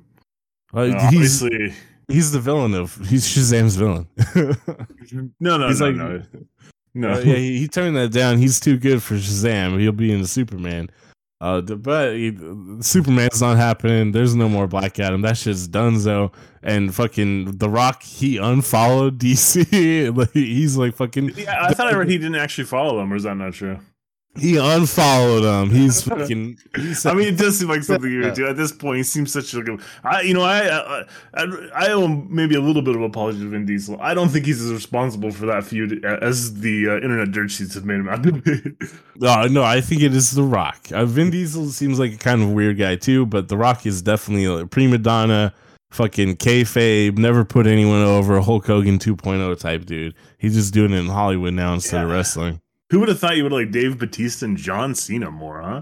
uh, Uh, he's obviously, he's the villain of he's Shazam's villain. *laughs* no, no, he's no, like- no, no. Uh, yeah, he, he turned that down. He's too good for Shazam. He'll be in the Superman. Uh, but he, Superman's not happening. There's no more Black Adam. That shit's donezo. And fucking The Rock, he unfollowed DC. *laughs* Like, he's like fucking. Yeah, I thought I read he didn't actually follow them, or is that not true? He unfollowed him. He's *laughs* fucking. He's, I mean, it does seem like something you would do. At this point, he seems such like a. I, you know, I, I, I, I owe maybe a little bit of apology to Vin Diesel. I don't think he's as responsible for that feud as the uh, internet dirt sheets have made him out to be. No, *laughs* no, I think it is The Rock. Uh, Vin Diesel seems like a kind of weird guy too, but The Rock is definitely a prima donna, fucking kayfabe, never put anyone over, Hulk Hogan 2.0 type dude. He's just doing it in Hollywood now instead of wrestling. Who would have thought you would like Dave Batista and John Cena more, huh?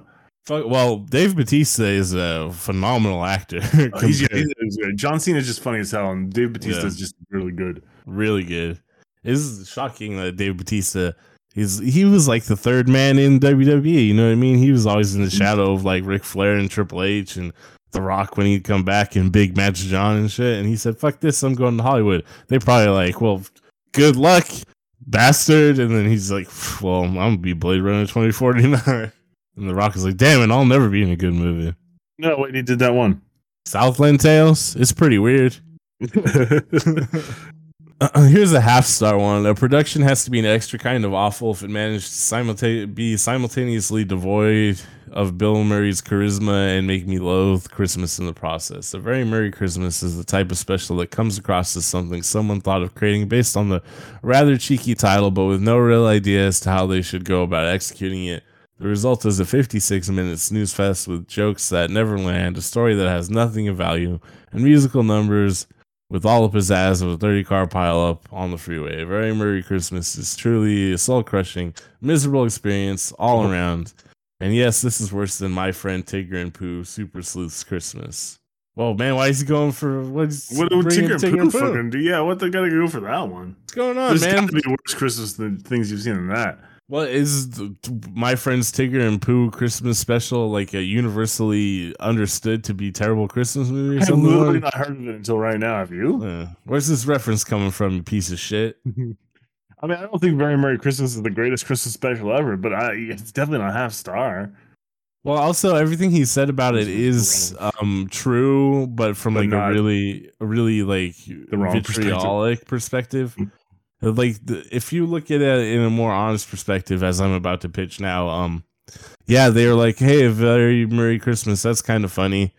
Well, Dave Batista is a phenomenal actor. Oh, he's, *laughs* he's good. John Cena is just funny as hell, and Dave Batista Yeah. is just really good. really good. It's shocking that Dave Batista is he was like the third man in WWE. You know what I mean? He was always in the mm-hmm. shadow of like Ric Flair and Triple H and The Rock when he'd come back and Big Match John and shit. And he said, "Fuck this, I'm going to Hollywood." They probably like, "Well, good luck, bastard." And then he's like, "Well, I'm gonna be Blade Runner 2049." And The Rock is like, "Damn it, I'll never be in a good movie." No, wait, he did that one. Southland Tales. It's pretty weird. *laughs* *clears throat* Here's a half star one. A production has to be an extra kind of awful if it managed to simulta- be simultaneously devoid of Bill Murray's charisma and make me loathe Christmas in the process. A Very Murray Christmas is the type of special that comes across as something someone thought of creating based on the rather cheeky title, but with no real idea as to how they should go about executing it. The result is a 56 minute snooze fest with jokes that never land, a story that has nothing of value, and musical numbers with all the pizzazz of a 30 car pileup on the freeway. A very Murray Christmas is truly a soul crushing, miserable experience all *laughs* around. And yes, this is worse than my friend Tigger and Pooh Super Sleuth's Christmas. Well, man, why is he going for what's What do oh, Tigger and Pooh fucking do? Yeah, what they gotta go for that one? What's going on, There's man? gotta be worse Christmas than things you've seen in that. What is the, my friend's Tigger and Pooh Christmas special like a universally understood to be terrible Christmas movie? Or I've literally not heard of it until right now. Have you? Uh, where's this reference coming from, you piece of shit? *laughs* I mean, I don't think Very Murray Christmas is the greatest Christmas special ever, but I it's definitely not half star. Well, also everything he said about it is um true, but from But like a really, really like wrong vitriolic perspective. Mm. Like if you look at it in a more honest perspective, as I'm about to pitch now, um, yeah, they were like, "Hey, a very Murray Christmas." That's kind of funny.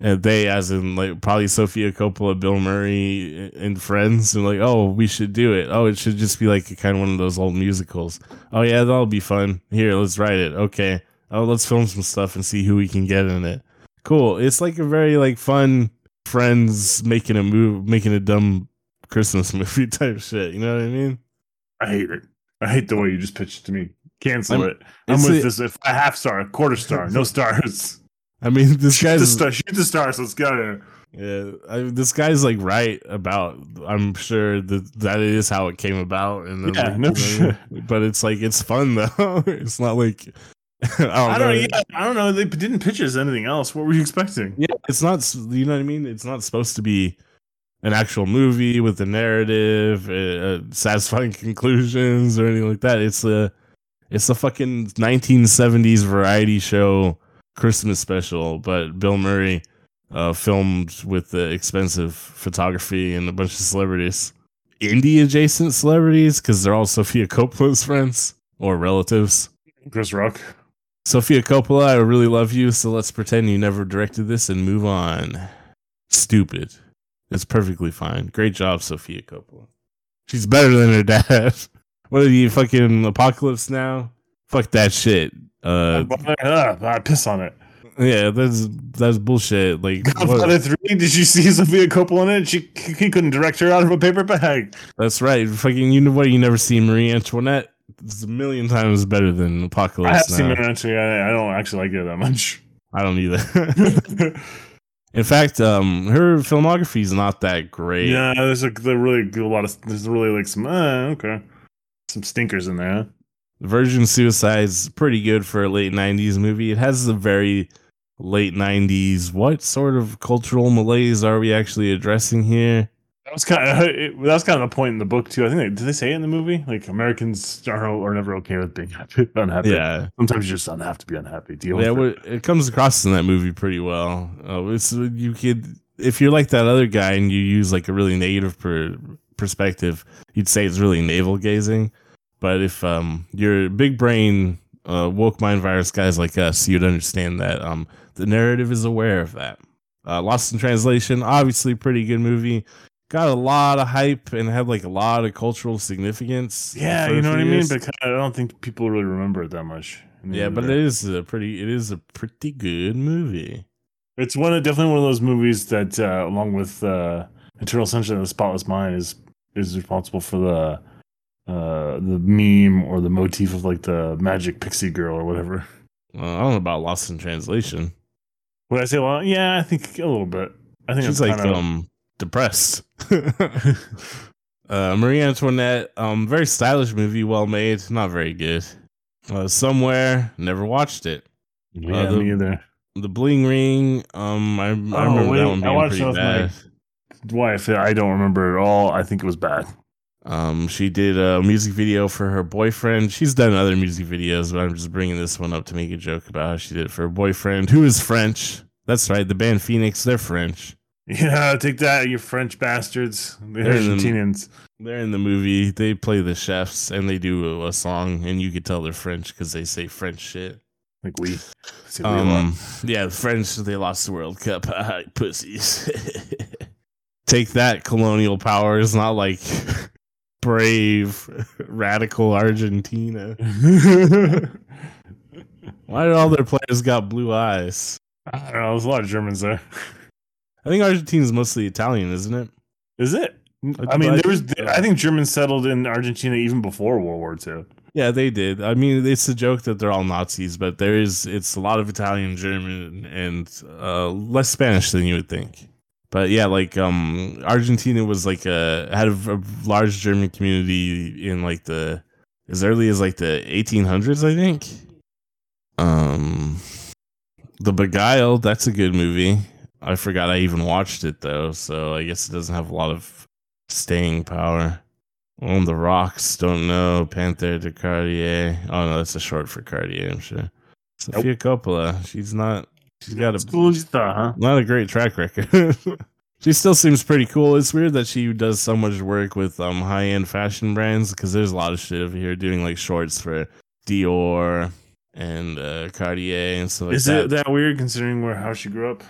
And they, as in like probably Sofia Coppola, Bill Murray, and friends, and like, "Oh, we should do it. Oh, it should just be like kind of one of those old musicals. Oh yeah, that'll be fun. Here, let's write it. Okay." oh let's film some stuff and see who we can get in it cool it's like a very like fun friends making a move making a dumb christmas movie *laughs* type shit you know what i mean I hate it. I hate the way you just pitched it to me. Cancel I'm- it. I'm with a- this. If a half star, a quarter star, no *laughs* stars. i mean this shoot the guy's star. Shoot the stars. Let's go. yeah I, this guy's like right about i'm sure that that is how it came about and Yeah, like, no know, but it's like it's fun *laughs* though it's not like i don't, I know don't. Yeah, I don't know. They didn't pitch us anything else. What were you expecting? Yeah, it's not. You know what I mean? It's not supposed to be an actual movie with a narrative, uh, uh, satisfying conclusions, or anything like that. It's a, it's a fucking 1970s variety show Christmas special, but Bill Murray uh, filmed with the expensive photography and a bunch of celebrities, indie adjacent celebrities, because they're all Sofia Coppola's friends or relatives. Chris Rock. Sofia Coppola, I really love you, so let's pretend you never directed this and move on. Stupid. It's perfectly fine. Great job, Sofia Coppola. She's better than her dad. *laughs* what are you fucking apocalypse now? Fuck that shit. Uh, I piss on it. yeah, that's that's bullshit. Like, Godfather three. Did you see Sofia Coppola in it? She he couldn't direct her out of a paper bag. that's right. Fucking, you know what? You never see Marie Antoinette. It's a million times better than Apocalypse I have now. seen actually. I, I don't actually like it that much. I don't either. *laughs* *laughs* In fact, um, her filmography is not that great. yeah, there's a the really good, a lot of there's really like some uh, okay, some stinkers in there. Virgin Suicide's pretty good for a late '90s movie. It has a very late '90s. What sort of cultural malaise are we actually addressing here? That was kind of *laughs* it, that was kind of the point in the book too. I think they, did they say it in the movie? Like Americans are are never okay with being happy, *laughs* unhappy. Yeah, sometimes you just don't have to be unhappy. Deal yeah. it. It comes across in that movie pretty well. Uh, it's you could if you're like that other guy and you use like a really negative per, perspective, you'd say it's really navel gazing. But if um you're big brain uh, woke mind virus guys like us, you'd understand that um the narrative is aware of that. Uh, Lost in Translation, obviously pretty good movie. Got a lot of hype and had like a lot of cultural significance. Yeah, you know what I mean. years. But kinda, I don't think people really remember it that much. yeah, but it is a pretty it is a pretty good movie. It's one of definitely one of those movies that, uh, along with uh, Eternal Sunshine of the Spotless Mind, is is responsible for the uh, the meme or the motif of like the magic pixie girl or whatever. Uh, I don't know about Lost in Translation. Would I say? Well, yeah, I think a little bit. I think She's it's like kind of um depressed. uh, Marie Antoinette, um, very stylish movie, well made, not very good. Uh, somewhere, never watched it. yeah, uh, the- me either. The Bling Ring, um, I, I Oh, remember wait, that one I being watched pretty that with my- bad. Wife, I don't remember at all. I think it was bad. Um, she did a music video for her boyfriend. She's done other music videos, but I'm just bringing this one up to make a joke about how she did it for her boyfriend, who is French. That's right, the band Phoenix, they're French. Yeah, take that, you French bastards, the They're in the- Argentinians. They're in the movie. They play the chefs and they do a, a song, and you could tell they're French because they say French shit. Like we. *sighs* Um, yeah, the French they lost the World Cup. *laughs* Pussies. *laughs* Take that, colonial powers. Not like *laughs* brave, radical Argentina. Why did all their players got blue eyes? I don't know. There's a lot of Germans there. I think Argentina's mostly Italian, isn't it? Is it? I- I mean, I there was. think. I think Germans settled in Argentina even before World War II. Yeah, they did. I mean, it's a joke that they're all Nazis, but there is it's a lot of Italian, German, and uh, less Spanish than you would think. But yeah, like um, Argentina was like a had a, a large German community in like the as early as like the 1800s, I think. Um, The Beguiled, that's a good movie. I forgot I even watched it though, so I guess it doesn't have a lot of staying power. On the rocks, don't know. Panther de Cartier. Oh no, that's a short for Cartier, I'm sure. Sofia Coppola. She's not. She's got a huh? not a great track record. *laughs* she still seems pretty cool. It's weird that she does so much work with um high end fashion brands because there's a lot of shit over here doing like shorts for Dior and uh, Cartier and stuff like Is that. it that weird considering where how she grew up?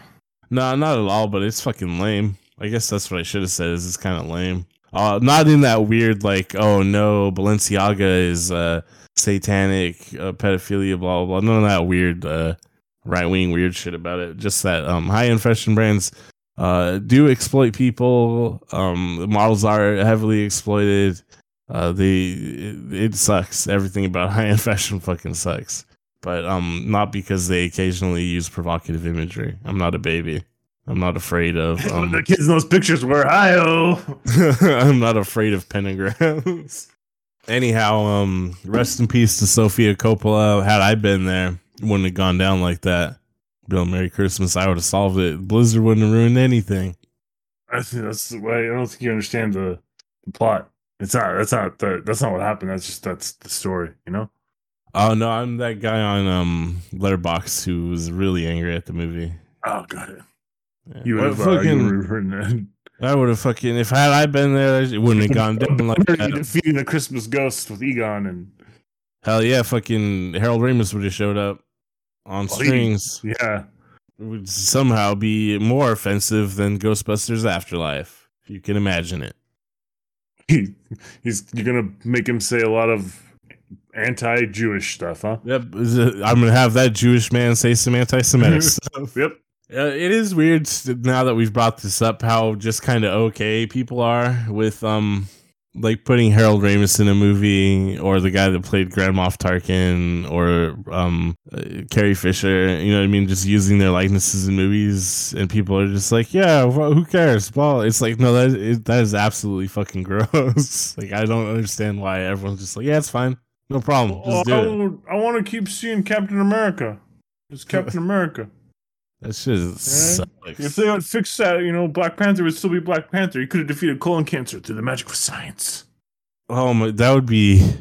No, not at all, but it's fucking lame. I guess that's what I should have said. Is it's kind of lame. Uh, not in that weird like, oh no, Balenciaga is uh satanic uh, pedophilia, blah blah blah. None of that weird uh right wing weird shit about it. Just that um high end fashion brands uh do exploit people. Um, the models are heavily exploited. Uh, they it, it sucks. Everything about *laughs* high end fashion fucking sucks. But um, not because they occasionally use provocative imagery. I'm not a baby. I'm not afraid of. *laughs* Um, the kids in those pictures were hi-oh. *laughs* I'm not afraid of pentagrams. Anyhow, um, rest in peace to Sofia Coppola. Had I been there, it wouldn't have gone down like that. Bill, Merry Christmas. I would have solved it. Blizzard wouldn't have ruined anything. I think that's the way. I don't think you understand the, the plot. It's not. That's not. The, that's not what happened. That's just that's the story. You know. Oh no, I'm that guy on um Letterboxd who was really angry at the movie. Oh, got it. Yeah. You would have. Fucking, would have written that. I would have fucking if had I been there, it wouldn't have gone down like that. defeating the Christmas ghost with Egon and Hell yeah, fucking Harold Ramis would have showed up on Well, he- strings. yeah. It would somehow be more offensive than Ghostbusters Afterlife. If you can imagine it. He, he's you're gonna make him say a lot of anti-Jewish stuff, huh? Yep, I'm gonna have that Jewish man say some anti-Semitic *laughs* stuff. Yep. Uh, it is weird now that we've brought this up how just kind of okay people are with um like putting Harold Ramis in a movie or the guy that played Grand Moff Tarkin or um uh, Carrie Fisher, you know what I mean, just using their likenesses in movies and people are just like, yeah, wh- who cares? Well, it's like no, that is, that is absolutely fucking *laughs* gross. like I don't understand why everyone's just like, yeah, it's fine, no problem, Oh, just I, I want to keep seeing Captain America. It's *laughs* Captain America. That shit is If they had fixed that, you know, Black Panther would still be Black Panther. He could have defeated colon cancer through the magic of science. Oh my, that would be.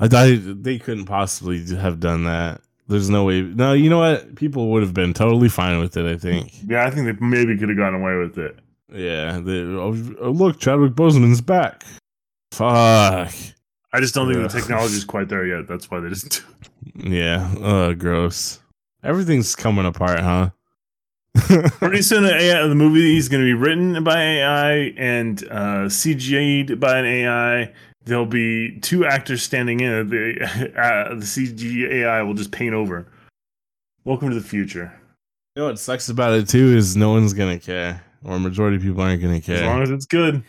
I thought they couldn't possibly have done that. There's no way. No, you know what? People would have been totally fine with it. I think. Yeah, I think they maybe could have gotten away with it. Yeah. They, oh, look, Chadwick Boseman's back. Fuck. I just don't think Ugh. the technology is quite there yet. That's why they just. Yeah. Uh, gross. Everything's coming apart, huh? *laughs* Pretty soon, the, AI, the movie is going to be written by AI and uh, CGI'd by an AI. There'll be two actors standing in. The, *laughs* uh, the CG AI will just paint over. Welcome to the future. You know what sucks about it too is no one's gonna care, or majority of people aren't gonna care. As long as it's good.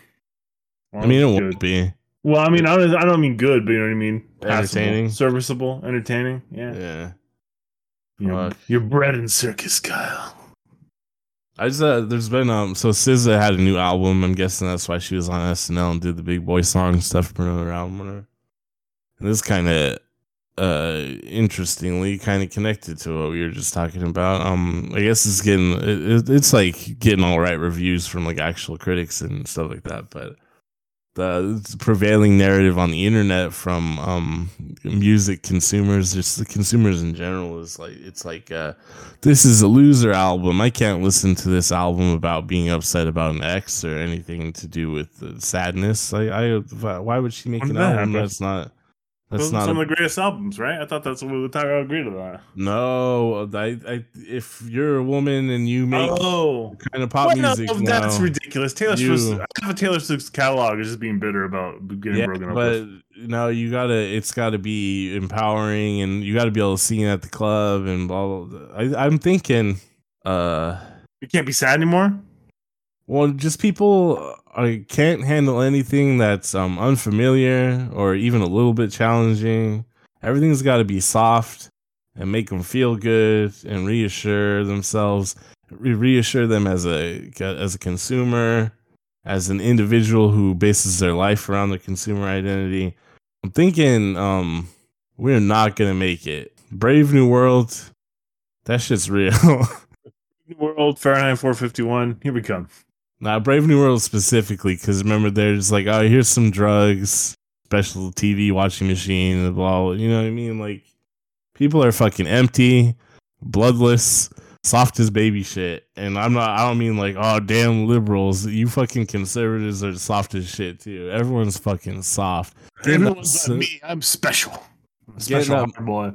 As I mean, it won't be. Well, I mean, I don't, I don't mean good, but you know what I mean. Passable, Entertaining. serviceable, entertaining. Yeah, Yeah. you know, you're bred in circus, Kyle. I just uh, there's been um so SZA had a new album. I'm guessing that's why she was on SNL and did the big boy song and stuff for another album. Whatever. And this kind of uh interestingly kind of connected to what we were just talking about. Um, I guess it's getting it- it's like getting all right reviews from like actual critics and stuff like that. But the prevailing narrative on the internet from um, music consumers, just the consumers in general, is like it's like uh, this is a loser album. I can't listen to this album about being upset about an ex or anything to do with sadness. I, I why would she make When an album that's not that's Those are not some a of the greatest albums, right? I thought that's what we talking agreed to that. no? I, I if you're a woman and you make Oh, kind of pop Well, no, music that's ridiculous. Taylor You- Swift, half of Taylor Swift's catalog is just being bitter about getting yeah, broken up but with. no, you gotta. It's gotta be empowering, and you gotta be able to sing at the club and blah. blah, blah. I, I'm thinking, uh, You can't be sad anymore. Well, just people uh, can't handle anything that's um unfamiliar or even a little bit challenging. Everything's got to be soft and make them feel good and reassure themselves, re- reassure them as a as a consumer, as an individual who bases their life around their consumer identity. I'm thinking um we're not gonna make it. Brave New World, that shit's real. *laughs* New World Fahrenheit 451. Here we come. Now, Brave New World specifically, because remember, there's like, oh, here's some drugs, special TV watching machine, blah, blah. You know what I mean? Like, people are fucking empty, bloodless, soft as baby shit. And I'm not, I don't mean like, oh, damn liberals. You fucking conservatives are soft as shit too. Everyone's fucking soft. Everyone's ups- like me. I'm special. I'm Getting special boy.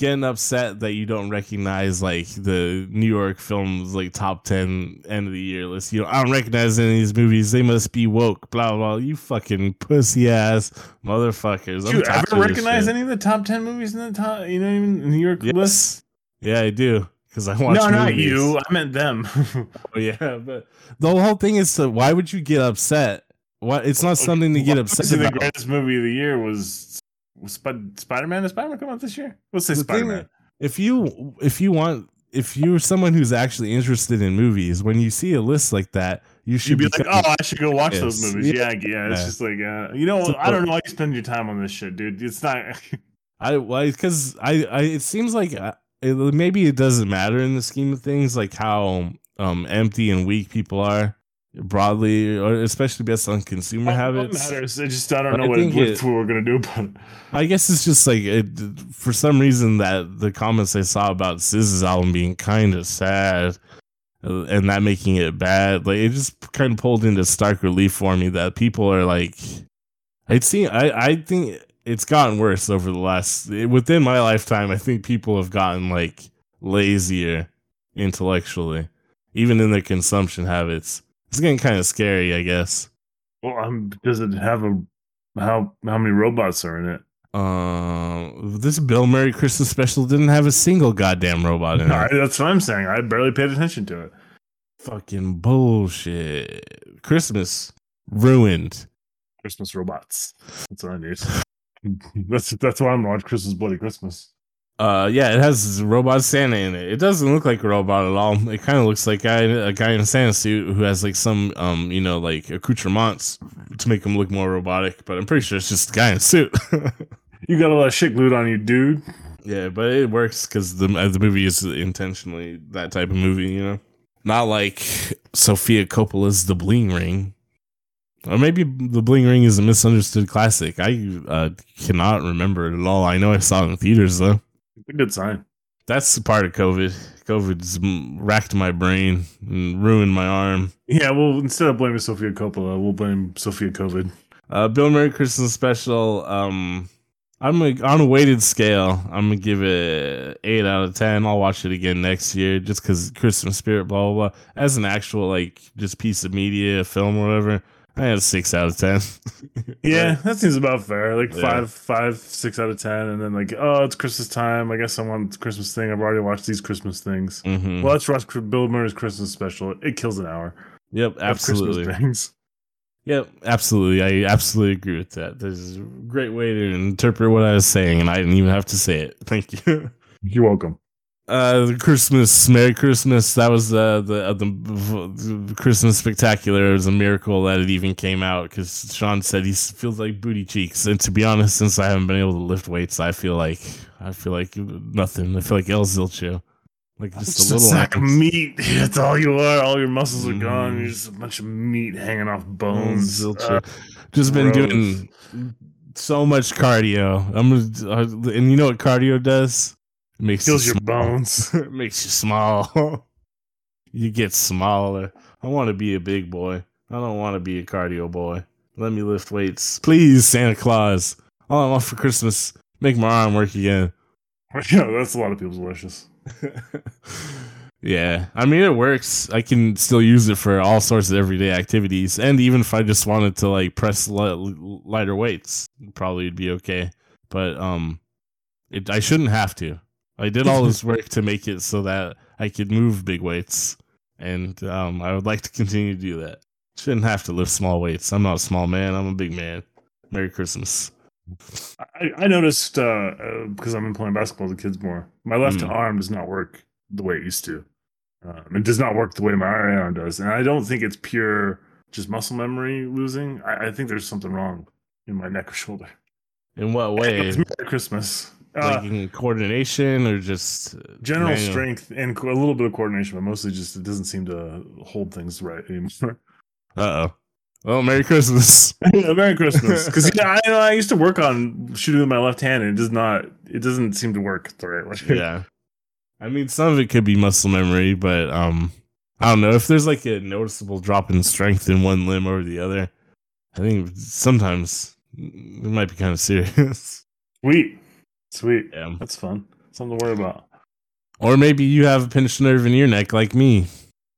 Getting upset that you don't recognize like the New York films like top 10 end of the year list. You know, I don't recognize any of these movies. They must be woke, blah blah. You fucking pussy ass motherfuckers. Do I'm you ever recognize any of the top 10 movies in the top, you know, even New York Yes. list? Yeah, I do. Because I watch No, not you. I meant them. *laughs* Oh, yeah, but the whole thing is to why would you get upset? What it's not oh, something to get upset the about. greatest movie of the year was, Sp- Spider-Man. Did Spider-Man come out this year? Let's say The Spider-Man. if you if you want if you're someone who's actually interested in movies, when you see a list like that, you should You'd be like, oh, I should go watch those movies. Yeah. Yeah, yeah. It's Yeah. just like, uh, you know, So- I don't know why you spend your time on this shit, dude. It's not. *laughs* I why because I, I it seems like uh, it, maybe it doesn't matter in the scheme of things like how um empty and weak people are broadly or especially based on consumer habits. matters? I just I don't But know I what, think what we're gonna do about it. I guess it's just like it, for some reason that the comments I saw about SZA's album being kind of sad uh, and that making it bad, like it just kind of pulled into stark relief for me that people are like, I'd seen, I, I think it's gotten worse over the last, within my lifetime, I think people have gotten like lazier intellectually, even in their consumption habits. It's getting kind of scary, I guess. Well, um, does it have a how how many robots are in it? Uh, this Bill Murray Christmas special didn't have a single goddamn robot in *laughs* right, it. that's what I'm saying. I barely paid attention to it. Fucking bullshit. Christmas ruined. Christmas robots. That's what I need. *laughs* that's that's why I'm gonna Christmas Bloody Christmas. Uh, yeah, it has robot Santa in it. It doesn't look like a robot at all. It kind of looks like guy, a guy in a Santa suit who has like some, um, you know, like accoutrements to make him look more robotic. But I'm pretty sure it's just a guy in a suit. *laughs* You got a lot of shit glued on you, dude. Yeah, but it works because the uh, the movie is intentionally that type of movie, you know, not like Sofia Coppola's The Bling Ring, or maybe The Bling Ring is a misunderstood classic. I uh, cannot remember it at all. I know I saw it in theaters though. It's a good sign. That's part of COVID. COVID's racked my brain and ruined my arm. Yeah, well, instead of blaming Sofia Coppola, we'll blame Sophia COVID. Uh, Bill Murray Christmas special. Um, I'm a, on a weighted scale. I'm gonna give it eight out of ten. I'll watch it again next year just because Christmas spirit. Blah blah blah. As an actual like just piece of media, film or whatever, I had a six out of ten. *laughs* Yeah, that seems about fair. Like Yeah. five, five, six out of ten, and then like, oh, it's Christmas time. I guess I want the Christmas thing. I've already watched these Christmas things. hmm Well, let's watch Bill Murray's Christmas special. It kills an hour. Yep, absolutely. things. Yep, absolutely. I absolutely agree with that. This is a great way to interpret what I was saying, and I didn't even have to say it. Thank you. You're welcome. Uh, the Christmas, Merry Christmas. That was uh, the uh, the the Christmas spectacular. It was a miracle that it even came out because Sean said he feels like booty cheeks. And to be honest, since I haven't been able to lift weights, I feel like I feel like nothing. I feel like El Zilcho, like just Just a little sack of meat. *laughs* That's all you are. All your muscles are gone. Mhm. You're just a bunch of meat hanging off bones. Zilcho. Uh, Just been Gross. doing so much cardio. I'm uh, and you know what cardio does? It makes Kills you your bones. *laughs* it makes you small. *laughs* you get smaller. I want to be a big boy. I don't want to be a cardio boy. Let me lift weights, please, Santa Claus. All I want for Christmas, make my arm work again. *laughs* yeah, that's a lot of people's wishes. yeah, I mean it works. I can still use it for all sorts of everyday activities, and even if I just wanted to like press li- lighter weights, probably would be okay. But um, it I shouldn't have to. I did all this work to make it so that I could move big weights, and um, I would like to continue to do that. Shouldn't have to lift small weights. I'm not a small man. I'm a big man. Merry Christmas. I, I noticed uh, uh, because I've been playing basketball with the kids more. My left Mm. arm does not work the way it used to. Um, it does not work the way my right arm does, and I don't think it's pure just muscle memory losing. I, I think there's something wrong in my neck or shoulder. In what *laughs* way? It's Merry Christmas. Uh, like in coordination or just uh, general manual? strength and a little bit of coordination, but mostly just it doesn't seem to hold things right anymore. *laughs* Uh oh. Well, Merry Christmas. *laughs* Merry Christmas, because yeah, I, I used to work on shooting with my left hand, and it does not. It doesn't seem to work the right way. *laughs* yeah. I mean, some of it could be muscle memory, but um, I don't know if there's like a noticeable drop in strength in one limb over the other. I think sometimes it might be kind of serious. Sweet, sweet. yeah. That's fun. Something to worry about. Or maybe you have a pinched nerve in your neck like me,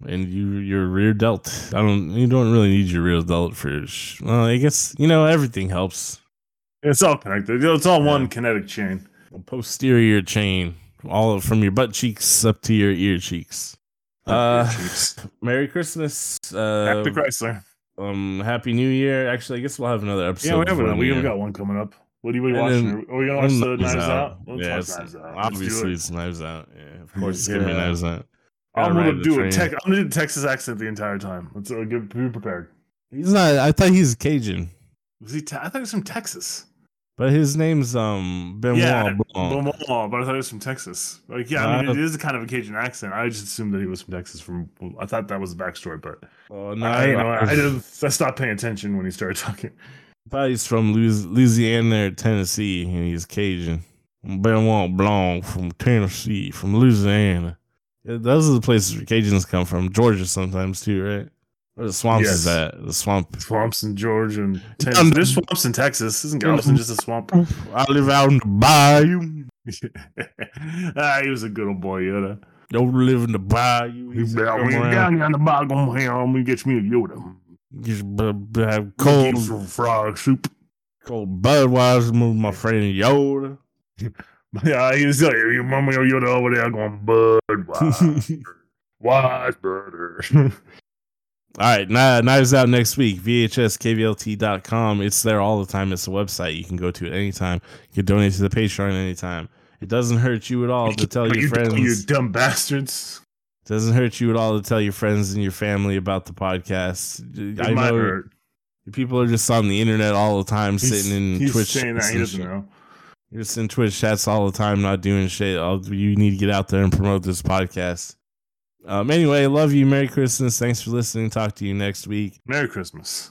and you your rear delt. I don't. You don't really need your rear delt for. sh- Well, I guess you know everything helps. It's all connected. It's all one kinetic chain. Posterior chain, all from your butt cheeks up to your ear cheeks. Uh, Jeez. *laughs* Merry Christmas. Uh, Happy Chrysler. um, Happy New Year. Actually, I guess we'll have another episode. Yeah, we have, we got one coming up. What are you, what are you And watching? then- Are we gonna watch the Knives Knives Out? Let's yeah, it's- Knives Out. Obviously it. it's Knives Out. Yeah, of *laughs* course it's gonna be Yeah. Knives Out. I'm Gotta ride gonna do it. Tech, I'm gonna do the Texas accent the entire time. Let's uh, get be prepared. He's not. I thought he's Cajun, Was he? Te- I thought he was from Texas. but his name's um Benoit yeah, Blanc. Beaumont, but I thought he was from Texas. Like, yeah, I mean, Uh, it is a kind of a Cajun accent. I just assumed that he was from Texas. From I thought that was the backstory, but Oh no, I, you know, I, I, just I stopped paying attention when he started *laughs* talking. Thought he's from Louisiana or Tennessee, and he's Cajun. Benoit Blanc from Tennessee, from Louisiana. Yeah, those are the places where Cajuns come from. Georgia sometimes too, right? Where the swamps is Yes. at? The swamp. Swamps in Georgia and Um, Tennessee. There's swamps in Texas. Isn't Galveston just a swamp? *laughs* I live out in the bayou. *laughs* ah, he was a good old boy, Yoda. Don't live in the bayou. He said, Down "Come around, down the bottom here, I'm gonna get me a Yoda. Just b- b- have Cold some frog soup. cold Budweiser with my friend Yoda. *laughs* Yeah, he was like, your mama or Yoda over there going *laughs* Budweiser. Wise brother. *laughs* All right, Kni- Knives Out next week. VHSKVLT.com. It's there all the time. It's a website you can go to at any time. You can donate to the Patreon anytime. It doesn't hurt you at all to tell But your you, friends. you dumb bastards. Doesn't hurt you at all to tell your friends and your family about the podcast. It I might know hurt. people are just on the internet all the time, He's- sitting in he's Twitch. saying that chats he doesn't know. You're just in Twitch chats all the time, not doing shit. All, you need to get out there and promote this podcast. Um. Anyway, love you. Merry Christmas. Thanks for listening. Talk to you next week. Merry Christmas.